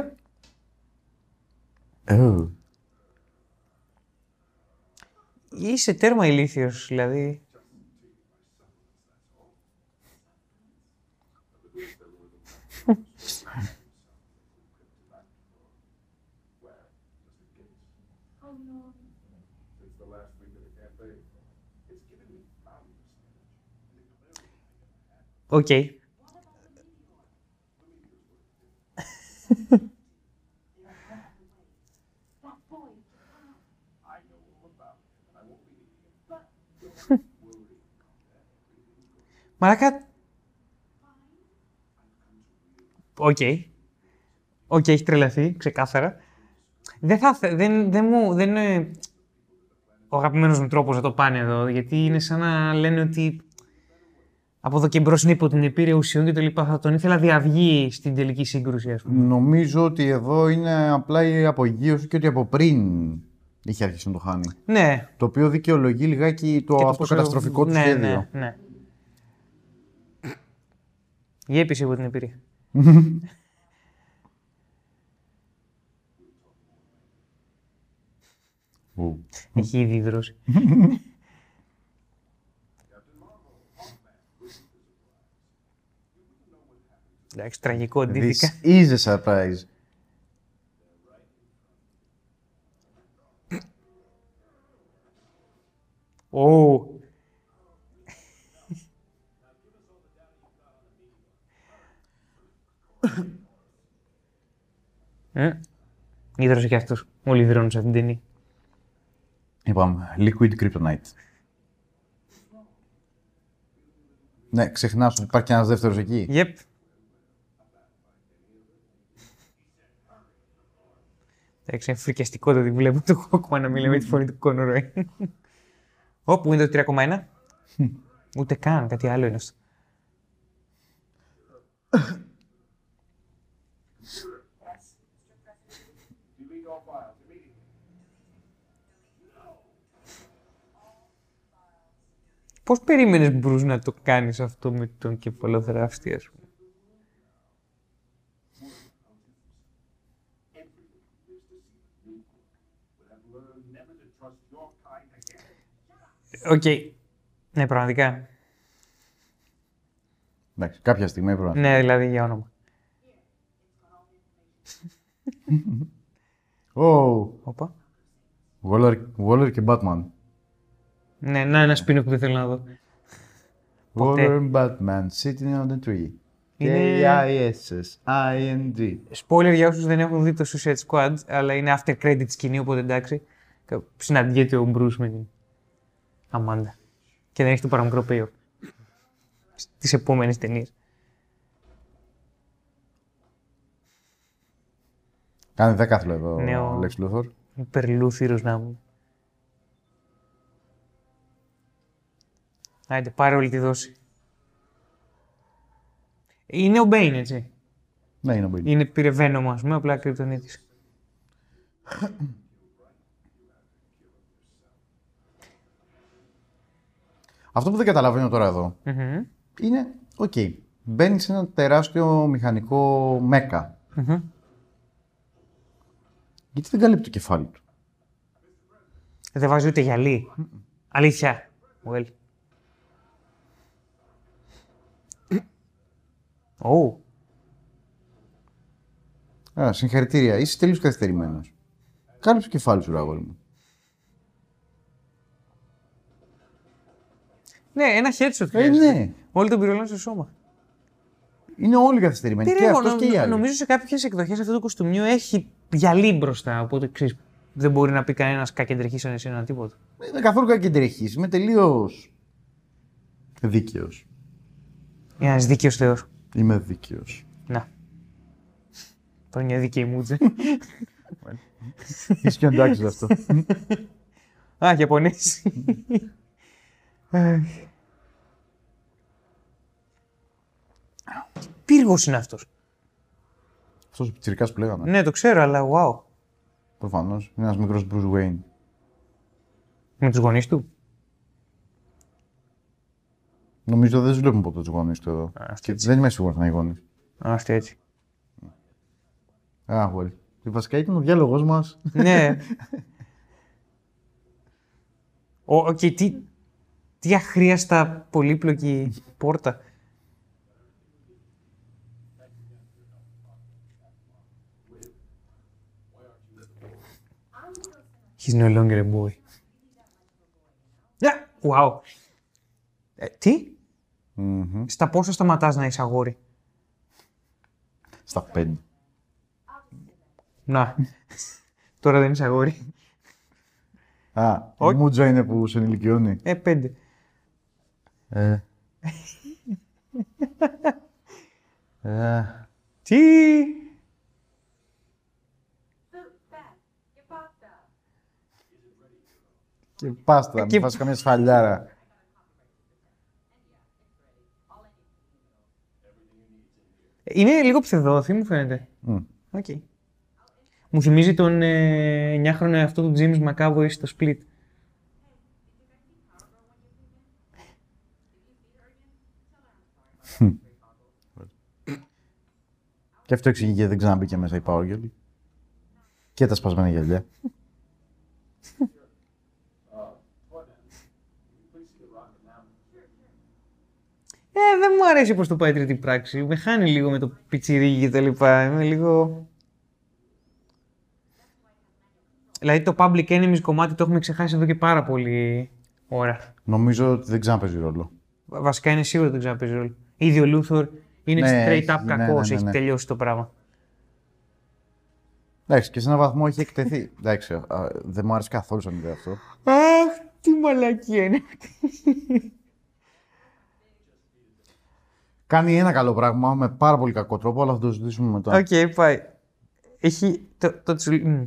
Oh. Είσαι τέρμα ηλίθιος, δηλαδή. Οκ. Μαλάκα. Οκ. Οκ, έχει τρελαθεί, ξεκάθαρα. Δεν θα θε- δεν, δεν μου, δεν είναι ο αγαπημένος μου τρόπος να το πάνε εδώ, γιατί είναι σαν να λένε ότι από εδώ και μπρος είναι υπό την επήρεια ουσιών και το λοιπά. Θα τον ήθελα διαυγή στην τελική σύγκρουση, ας πούμε. Νομίζω ότι εδώ είναι απλά η απογείωση και ότι από πριν είχε αρχίσει να το χάνει. Ναι. Το οποίο δικαιολογεί λιγάκι το, Και αυτό πόσο- καταστροφικό του ναι, σχέδιο. Ναι, ναι. Γέπησε υπό την εμπειρία. Ου. Έχει ήδη δρώσει. Εντάξει, τραγικό αντίθηκα. This is a surprise. Ω. Ε, Ήδρωσε και αυτός. Όλοι υδρώνουν σε αυτήν την ταινία. Είπαμε, liquid kryptonite. Ναι, ξεχνάς ότι υπάρχει και ένας δεύτερος εκεί. Yep. Εντάξει, είναι φρικιαστικό το ότι βλέπω το Hawkman να μιλάει με τη φωνή του Conroy. Όπου είναι το 3,1. Ούτε καν, κάτι άλλο είναι αυτό. Πώς περίμενες Μπρουζ να το κάνεις αυτό με τον κεφαλοθράφστη, ας πούμε; Never to trust your kind again. Οκ. Ναι, πραγματικά. Εντάξει, κάποια στιγμή έπρεπε να... Ναι, δηλαδή για όνομα. Oh, Οπα. Waller, Waller και Batman. Ναι, να ένα spin-off που δεν θέλω να δω. Ποτέ. Waller and Batman sitting on the tree. Είναι- K-I-S-S-I-N-G. Spoiler για όσους δεν έχουν δει το Suicide Squad, αλλά είναι after credit σκηνή, οπότε εντάξει. Κα- Συναντιέται ο Μπρούς με την Αμάντα. Και δεν έχει το παραμικρό payoff. Στις επόμενες ταινίες. Κάνει δέκαθλο εδώ Ναι, ο ο- Lex Luthor. Υπερλούθυρος να μου. Άιντε, πάρε όλη τη δόση. Είναι ο Bane, έτσι. Ναι, είναι ο Bane. Είναι πήρε Venom, ας πούμε, απλά κρυπτονίτης. Αυτό που δεν καταλαβαίνω τώρα εδώ Μμμ. είναι, οκ, μπαίνει σε ένα τεράστιο μηχανικό mecha. Γιατί δεν καλύπτει το κεφάλι του; Δεν βάζει ούτε γυαλί. Αλήθεια. Well. Oh. Α, συγχαρητήρια. Είσαι τελείως καθυστερημένος. Κάλυψε το κεφάλι σου, ρε αγόρι μου. Ναι, ένα headshot Ε, χρειάζεται. ναι. Όλοι τον πυρολάνε στο σώμα. Είναι όλοι καθυστερημένοι. Τι και ρε, αυτός νο- και οι άλλοι. Νομίζω σε κάποιες εκδοχές αυτού του κοστούμιου έχει γυαλί μπροστά. Οπότε ξέρεις, δεν μπορεί να πει κανένας κακεντρεχής σαν εσύ ένα τίποτα. Δεν είμαι καθόλου κακεντρεχής. Είμαι τελείως δίκαιος. Ένας δίκαιος Θεός. Είμαι δίκαιος. Να. Το είναι δίκαιη μούτζε. Είσαι και εντάξει σε αυτό. Α, Ιαπωνέζοι. Πύργος είναι αυτός. αυτός ο πιτσιρικάς που λέγαμε. Ναι, το ξέρω, αλλά wow. Προφανώς. Είναι ένας μικρός Bruce Wayne. Με τους γονείς του. Νομίζω δεν τους βλέπουμε ποτέ τους γονείς του εδώ. αυτό Και δεν είμαι σίγουρος να είναι γονείς. Α, αυτή έτσι. Α, well. Και βασικά ήταν ο διάλογος μας. ναι. Ο, οκ, τι, τι αχρείαστα πολύπλοκη πόρτα. He's no longer a boy. Yeah. Wow. Ε, τι; Στα πόσα σταματάς να είσαι αγόρι; Στα πέντε. Να. Τώρα δεν είσαι αγόρι. Α, η μούτζα είναι που σε ενηλικιώνει. Ε, πέντε. Ε. ε. Τι; Και πάστα, Και- μην φας καμία σφαλιάρα. Είναι λίγο ψευδόθη, μου φαίνεται. Μμ. Οκ. Μου θυμίζει τον ε, 9χρονο εαυτό του James McAvoy στο Split. Και αυτό εξηγεί γιατί δεν ξαναμπήκε μέσα η Power Girl. Και τα σπασμένα γυαλιά. Ε, δεν μου αρέσει πώς το πάει η τρίτη πράξη. Με χάνει λίγο με το πιτσιρίκι και τα λοιπά. Είμαι λίγο... Δηλαδή το Public Enemies κομμάτι το έχουμε ξεχάσει εδώ και πάρα πολύ ώρα. Νομίζω ότι δεν ξαναπαίζει ρόλο. Βα- Βασικά είναι σίγουρο ότι δεν ξαναπαίζει ρόλο. Ήδη ο Λούθορ είναι Ναι, straight έχει- up ναι, κακός, ναι, ναι, έχει ναι. τελειώσει το πράγμα. Εντάξει, και σε έναν βαθμό έχει εκτεθεί. Εντάξει, α, δεν μου άρεσε καθόλου σαν ιδέα αυτό. Αχ, τι μαλακία είναι. Κάνει ένα καλό πράγμα με πάρα πολύ κακό τρόπο, αλλά θα το συζητήσουμε μετά. Οκ, πάει. Έχει το, το τσουλ... μμ.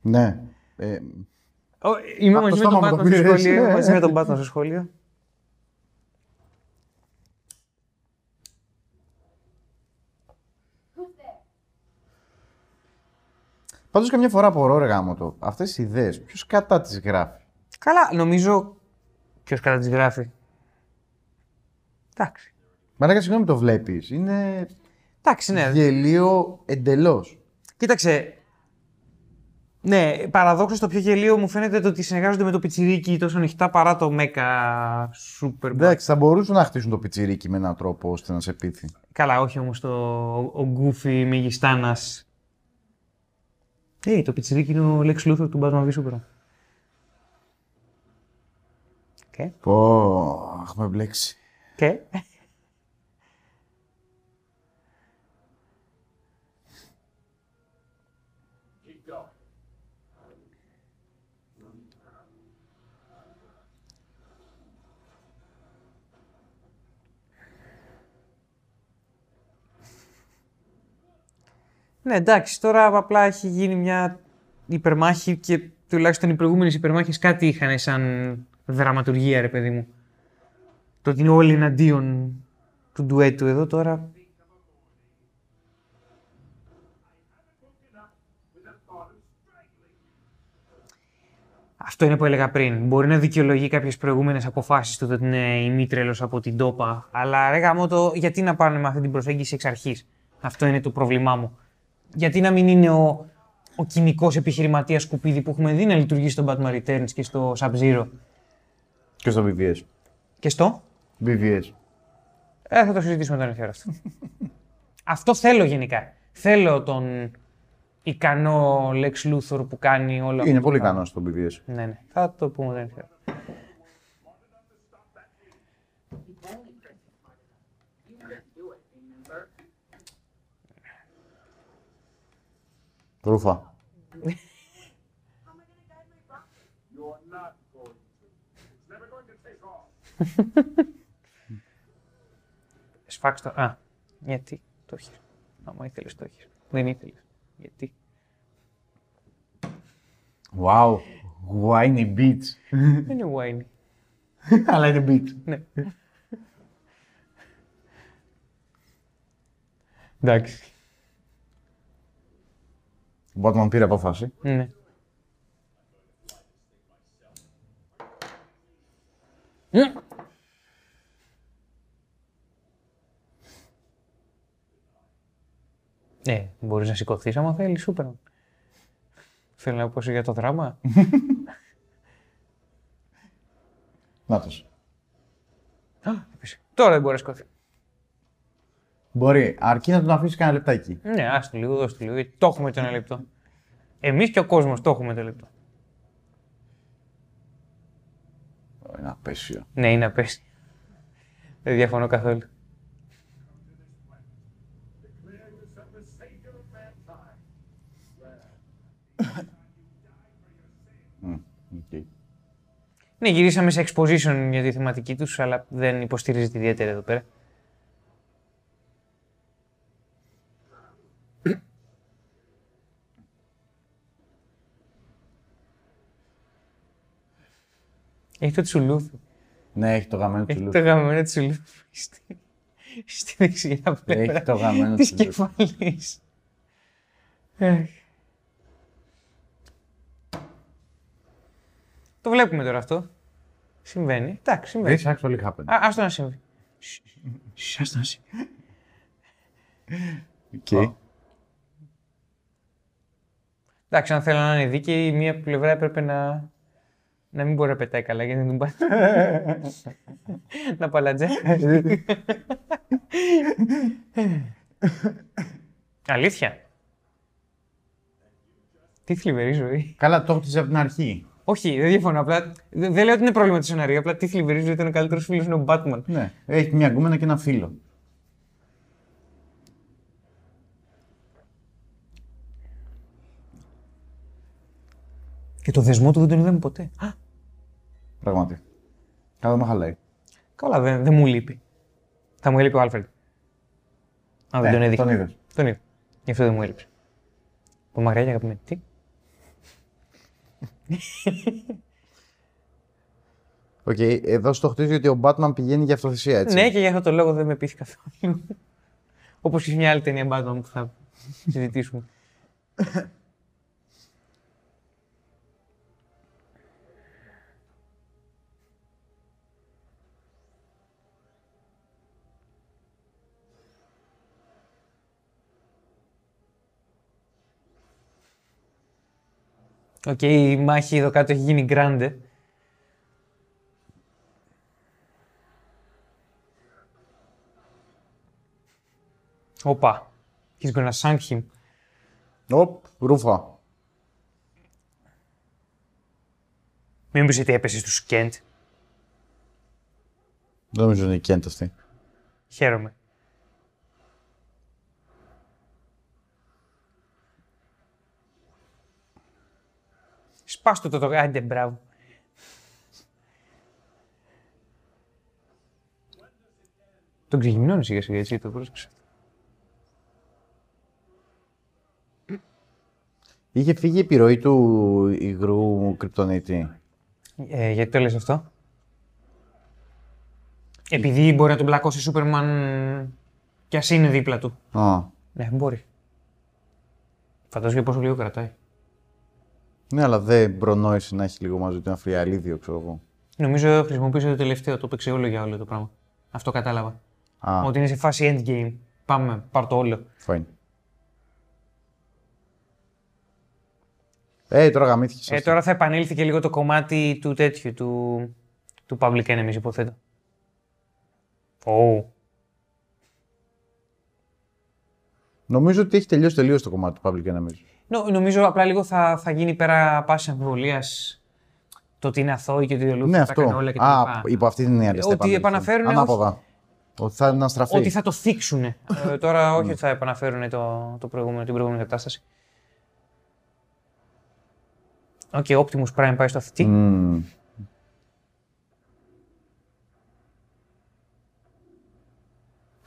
Ναι. Ε, Ω, Είμαι Από το μαζί με τον στόμα μου Batman το στο πήρες. σχολείο. Είμαι Ε, μαζί ε. με τον Batman στο σχολείο. Πάντως καμιά φορά απορώ ρε γαμώτο. Αυτές οι ιδέες, ποιος κάθεται τις γράφει; Καλά, νομίζω. Ποιος κατά τις γράφει; Εντάξει. Μαλάκα, συγγνώμη το βλέπεις. Είναι Εντάξει, ναι. γελίο εντελώς. Κοίταξε. Ναι, παραδόξως το πιο γελίο μου φαίνεται το ότι συνεργάζονται με το πιτσιρίκι τόσο ανοιχτά παρά το Mecha Super. Εντάξει, θα μπορούσαν να χτίσουν το πιτσιρίκι με έναν τρόπο ώστε να σε πείθει. Καλά, όχι όμως το ο, ο Goofy Μεγιστάνας. Ε, το πιτσιρίκι είναι ο Lex Luthor του Batman v Superman. Και, Πω, έχουμε μπλέξει. Και. Keep going. Ναι, εντάξει, τώρα απλά έχει γίνει μια υπερμάχη και τουλάχιστον οι προηγούμενες υπερμάχες κάτι είχαν σαν δραματουργία, ρε παιδί μου. Το ότι είναι όλοι εναντίον του ντουέτου εδώ τώρα. Αυτό είναι που έλεγα πριν. Μπορεί να δικαιολογεί κάποιες προηγούμενες αποφάσεις του ότι είναι ημίτρελο από την τόπα. Αλλά ρε γάμο το, γιατί να πάνε με αυτή την προσέγγιση εξ αρχής; Αυτό είναι το πρόβλημά μου. Γιατί να μην είναι ο, ο κοινικός επιχειρηματίας σκουπίδι που έχουμε δει να λειτουργεί στο Batman Returns και στο Sub-Zero; Και στο BVS. Και στο; BVS. Ε, θα το συζητήσουμε όταν έρθει η ώρα αυτό. αυτό θέλω γενικά. Θέλω τον ικανό Lex Luthor που κάνει όλα αυτά. Είναι πολύ ικανός στο BVS. Ναι, ναι. Θα το πούμε όταν έρθει η ώρα. You couldn't do it, remember? Ρούφα. το. Α, γιατί το έχεις. Άμα ήθελες το έχεις. Δεν ήθελες. Γιατί; Wow. Whiny beach. Δεν είναι wine. Αλλά είναι beach. Ναι. Εντάξει. Ο Batman πήρε απόφαση; Ναι. Ναι, μπορείς να σηκωθείς άμα θέλεις, σούπερ. Θέλω να πω σε για το δράμα. Νάτος. Α, έπεσε. Τώρα δεν μπορεί να σηκωθεί. Μπορεί, αρκεί να τον αφήσεις κανένα λεπτάκι. Ναι, άστο λίγο, δώστε λίγο, γιατί το έχουμε το ένα λεπτό. Εμείς και ο κόσμος το έχουμε το λεπτό. Είναι απέσιο. Ναι, είναι απέστη. Δεν διαφωνώ καθόλου. Declare yourself the savior of mankind. Οκέι. Ναι, γυρίσαμε σε exposition για τη θεματική τους, αλλά δεν υποστηρίζεται ιδιαίτερα εδώ πέρα. Έχει το τσουλούφι. Ναι, έχει το γαμημένο Έχει του το γαμημένο τσουλούφι στη, στη δεξιά πλευρά Έχει το γαμημένο της τσουλούφι. κεφαλής. Αχ. Το βλέπουμε τώρα αυτό. Συμβαίνει. Εντάξει, συμβαίνει. This actually happened. Α, άστο να συμβεί. Σ, σ, Άστο να συμβεί. Οκ. Εντάξει, αν θέλω να είναι δίκαιη, η μία πλευρά έπρεπε να, να μην μπορεί να πετάει καλά, γιατί δεν τον πάει. να παλατζέ. Αλήθεια. Τι θλιβερή ζωή. Καλά, το χτίσε από την αρχή. Όχι, δεν διαφωνώ. Απλά δεν δεν λέω ότι είναι πρόβλημα του σενάριου. Απλά τι θλιβερή ζωή ήταν ο καλύτερος φίλος είναι ο Batman. Ναι, έχει μια γκούμενα και ένα φίλο. Και το δεσμό του δεν τον είδαμε ποτέ. Α, Πραγματικά. Καλά με χαλάει. καλά, δεν, δεν μου λείπει. Θα μου έλειπε ο Άλφρεντ. Α, δεν Ε, τον έδειξε. Τον είδες. Τον είδα. Γι' αυτό δεν μου έλειψε. Από μακριά και αγαπημένη. Τι; Οκέι, εδώ στο χτίζει ότι ο Batman πηγαίνει για αυτοθυσία, έτσι. Ναι, και για αυτό το λόγο δεν με πείθει καθόλου. Όπως και σε μια άλλη ταινία Batman που θα συζητήσουμε. Οκέι, η μάχη εδώ κάτω έχει γίνει γκράντε. Όπα. He's gonna shank him. Οπ, ρούφα. Μην πεις ότι έπεσες στους Κέντ. Δεν νομίζω είναι η Κέντ αυτή. Χαίρομαι. Σπάστο το το άντε μπράβο. Τον ξεγυμνώνει σιγά σιγά έτσι το πρόσεξε. Είχε φύγει η επιρροή του υγρού κρυπτονίτη. Ε, γιατί το λες αυτό; Επειδή μπορεί να τον πλακώσει Σούπερμαν κι ας είναι δίπλα του. Α, Ναι, μπορεί. Φαντάζομαι πόσο λίγο κρατάει. Ναι, αλλά δεν προνόησε να έχει λίγο μαζί του ένα φριαλίδιο, ξέρω εγώ. Νομίζω χρησιμοποίησε το τελευταίο, το παίξε όλο για όλο το πράγμα. Αυτό κατάλαβα. Α, Ότι είναι σε φάση endgame. Πάμε, πάρ' το όλο. fine. Ε, τώρα γαμήθηκες. Ε, τώρα θα επανέλθει και λίγο το κομμάτι του τέτοιου, του, του Public Enemies, υποθέτω. Ω. Νομίζω ότι έχει τελειώσει τελείως το κομμάτι του Public Enemies. Νο- νομίζω απλά λίγο θα, θα γίνει πέρα πάση αμφιβολία το ότι είναι αθώοι και ότι ο Λούθ Ναι, θα τα αυτό. έκανε όλα και τα Α, λοιπά. υπό αυτή την έννοια. Ότι θα επανέλθει. επαναφέρουνε ως- Ανάποδα. Ότι θα αναστραφεί. Ότι θα το θίξουν. ε, τώρα όχι ότι θα επαναφέρουν το, το προηγούμενο, την προηγούμενη κατάσταση. Οκ, okay, Optimus Prime πάει στο αυτή. Μμμ.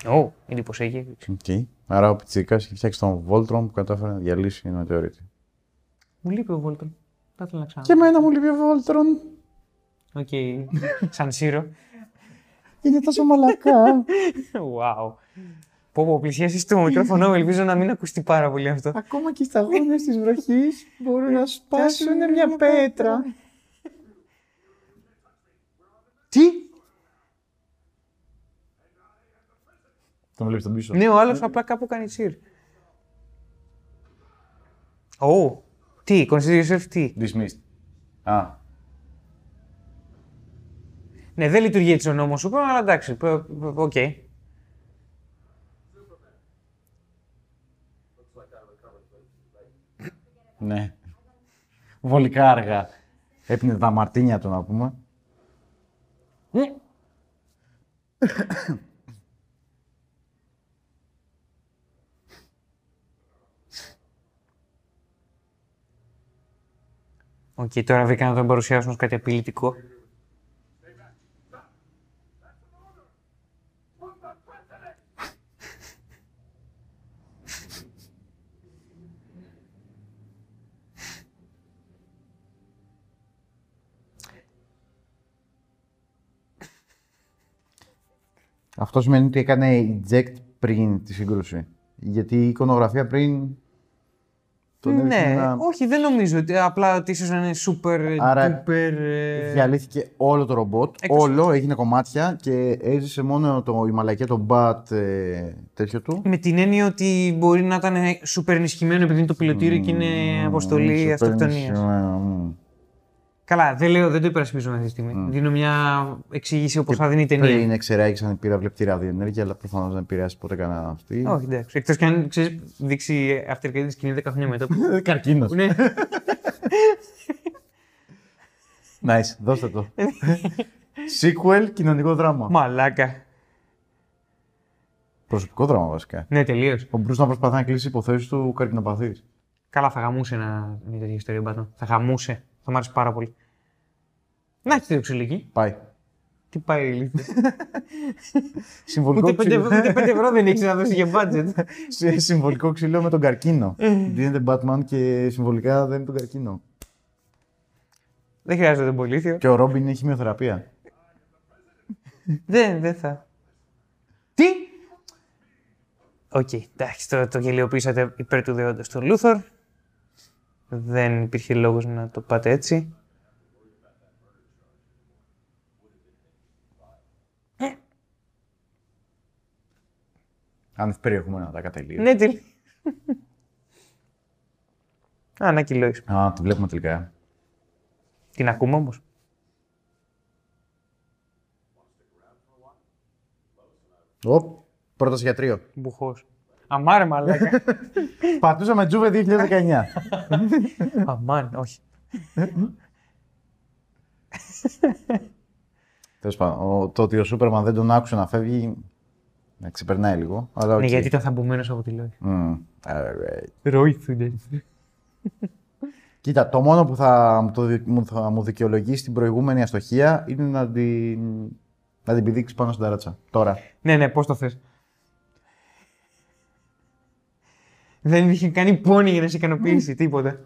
Ω, εντυπωσιακή. Οκ. Άρα ο Πιτσίκας έχει φτιάξει τον Voltron που κατάφερε να διαλύσει την μετεωρίτη. Μου λείπει ο Voltron. Θα ήθελα να ξανά. Και εμένα μου λείπει ο Voltron. Οκ. Σαν σύρο. Είναι τόσο μαλακά. wow. Πω πω, πλησιάσεις το μικρόφωνο μου, ελπίζω να μην ακουστεί πάρα πολύ αυτό. Ακόμα και στα γόνια της βροχής μπορούν να σπάσουν μια πέτρα. Τι; Τον βλέπεις τον πίσω. Ναι, ο άλλος απλά κάπου κάνει σύρ. Ω, τι, consider yourself τι. Dismissed. Α, Ναι, δεν λειτουργεί έτσι ο νόμος σου, αλλά εντάξει, π- π- οκ. ναι. Βολικά αργά. Έπινε τα μαρτίνια του να πούμε. Οκέι, τώρα βρήκαν να τον παρουσιάσουν ως κάτι απειλητικό. Αυτό σημαίνει ότι έκανε eject πριν τη σύγκρουση. Γιατί η εικονογραφία πριν. Τον έδειχνε Ναι, να- όχι, δεν νομίζω. ότι Απλά ότι ίσως να είναι super Άρα, duper. ε, Διαλύθηκε όλο το ρομπότ. Εκτός- Όλο έγινε κομμάτια και έζησε μόνο το, η μαλακία, το μπατ ε, τέτοιο του. Με την έννοια ότι μπορεί να ήταν super ενισχυμένο επειδή είναι το πιλωτήριο και είναι αποστολή Super αυτοκτονίας. ενισχυμένο, μμ. Καλά, δεν λέω, δεν το υπερασπίζομαι αυτή τη στιγμή. Δίνω μια εξήγηση όπως θα δίνει η ταινία. Πριν εξεράγησαν η πύραυλη ραδιενέργεια, αλλά προφανώς δεν επηρεάσει ποτέ κανένα αυτή. Όχι, εντάξει. Εκτός κι αν ξέρεις, δείξει after credits σκηνή 10 χρόνια μετά. Καρκίνος. ναι. Nice, δώστε το. Sequel, κοινωνικό δράμα. Μαλάκα. Προσωπικό δράμα βασικά. Ναι, τελείως. Ο Μπρούς να προσπαθεί να κλείσει υποθέσεις του καρκινοπαθής. Καλά, θα γαμούσε να είναι τέτοια ιστορία ο Batman. Θα γαμούσε. Θα μ' άρεσε πάρα πολύ. Να έχεις το ξυλίκι. Πάει. Τι πάει η ηλίθεια. Συμβολικό Ούτε 5 ξύλο. ευρώ, ούτε πέντε ευρώ δεν έχεις να δώσεις για budget. Σε συμβολικό ξύλο με τον καρκίνο. Δίνεται Batman και συμβολικά δεν είναι τον καρκίνο. δεν χρειάζεται τον πολίθιο. Και ο Ρόμπιν έχει χημειοθεραπεία. Δεν, δεν θα. Τι! Οκ, εντάξει, το, το γελιοποιήσατε υπέρ του δεόντος του Λούθορ. Δεν υπήρχε λόγος να το πάτε έτσι. Αν έχει περιεχόμενα τα κατελείω. Ναι, τι. Α, να κιλόεις. Α, τη βλέπουμε τελικά. Την ακούμε όμως. Οπ, πρώτο γιατρείο. Μπουχός. Αμάρε μαλάκα. Πατούσαμε Τζούβε 2019. Αμάν, όχι. Τέλος πάντων, ο- το ότι ο Σούπερμαν δεν τον άκουσε να φεύγει. Με ξεπερνάει λίγο. Αλλά οκ. Ναι, γιατί ήταν θαμπουμένος από τη λόγια. Μμ, alright. Ρόιθουνε. Κοίτα, το μόνο που θα μου, το, δι- μου- θα μου δικαιολογήσει την προηγούμενη αστοχία είναι να την, να την πηδήξεις πάνω στην ταράτσα. Τώρα. Ναι, ναι, πώς το θες. Δεν είχε κάνει πόνη για να σε ικανοποιήσει, τίποτα.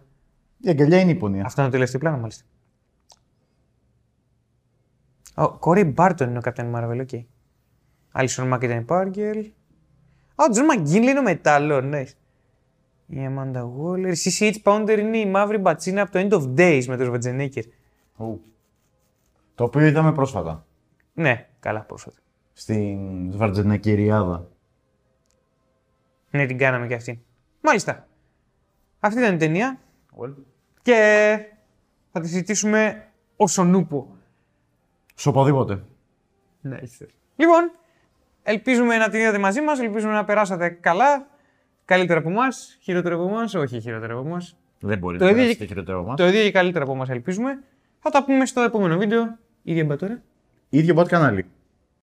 Η αγκαλιά είναι η πονία. Αυτό είναι το τελευταίο πλάνο, μάλιστα. Ο Κόρι Μπάρτον είναι ο Captain Marvel, οκ. Άλισον Μάκ ήταν η Πάργελ. Α, ο Τζον Μαγκίν είναι ο Μετάλλο, ναι. Η Amanda Waller. Η CCH Pounder είναι η μαύρη μπατσίνα από το End of Days με τον Σβατζενέκερ. Ου. Το οποίο είδαμε πρόσφατα. Ναι, καλά πρόσφατα. Στην Σβαρτζενεκυριάδα. Ναι, την κάναμε και αυτή. Μάλιστα. Αυτή ήταν η ταινία Well. και θα τη συζητήσουμε όσον ούπο. Σε οπουδήποτε. Nice. Λοιπόν, ελπίζουμε να την είδατε μαζί μας, ελπίζουμε να περάσατε καλά. Καλύτερα από εμάς, χειρότερα από εμάς, όχι χειρότερα από εμάς. Δεν μπορεί Το να ίδιο- περάσει και χειρότερο μας. Το ίδιο ή καλύτερα από εμάς, ελπίζουμε. Θα τα πούμε στο επόμενο βίντεο. Ίδια μπατόρα. Ίδιο bot κανάλι.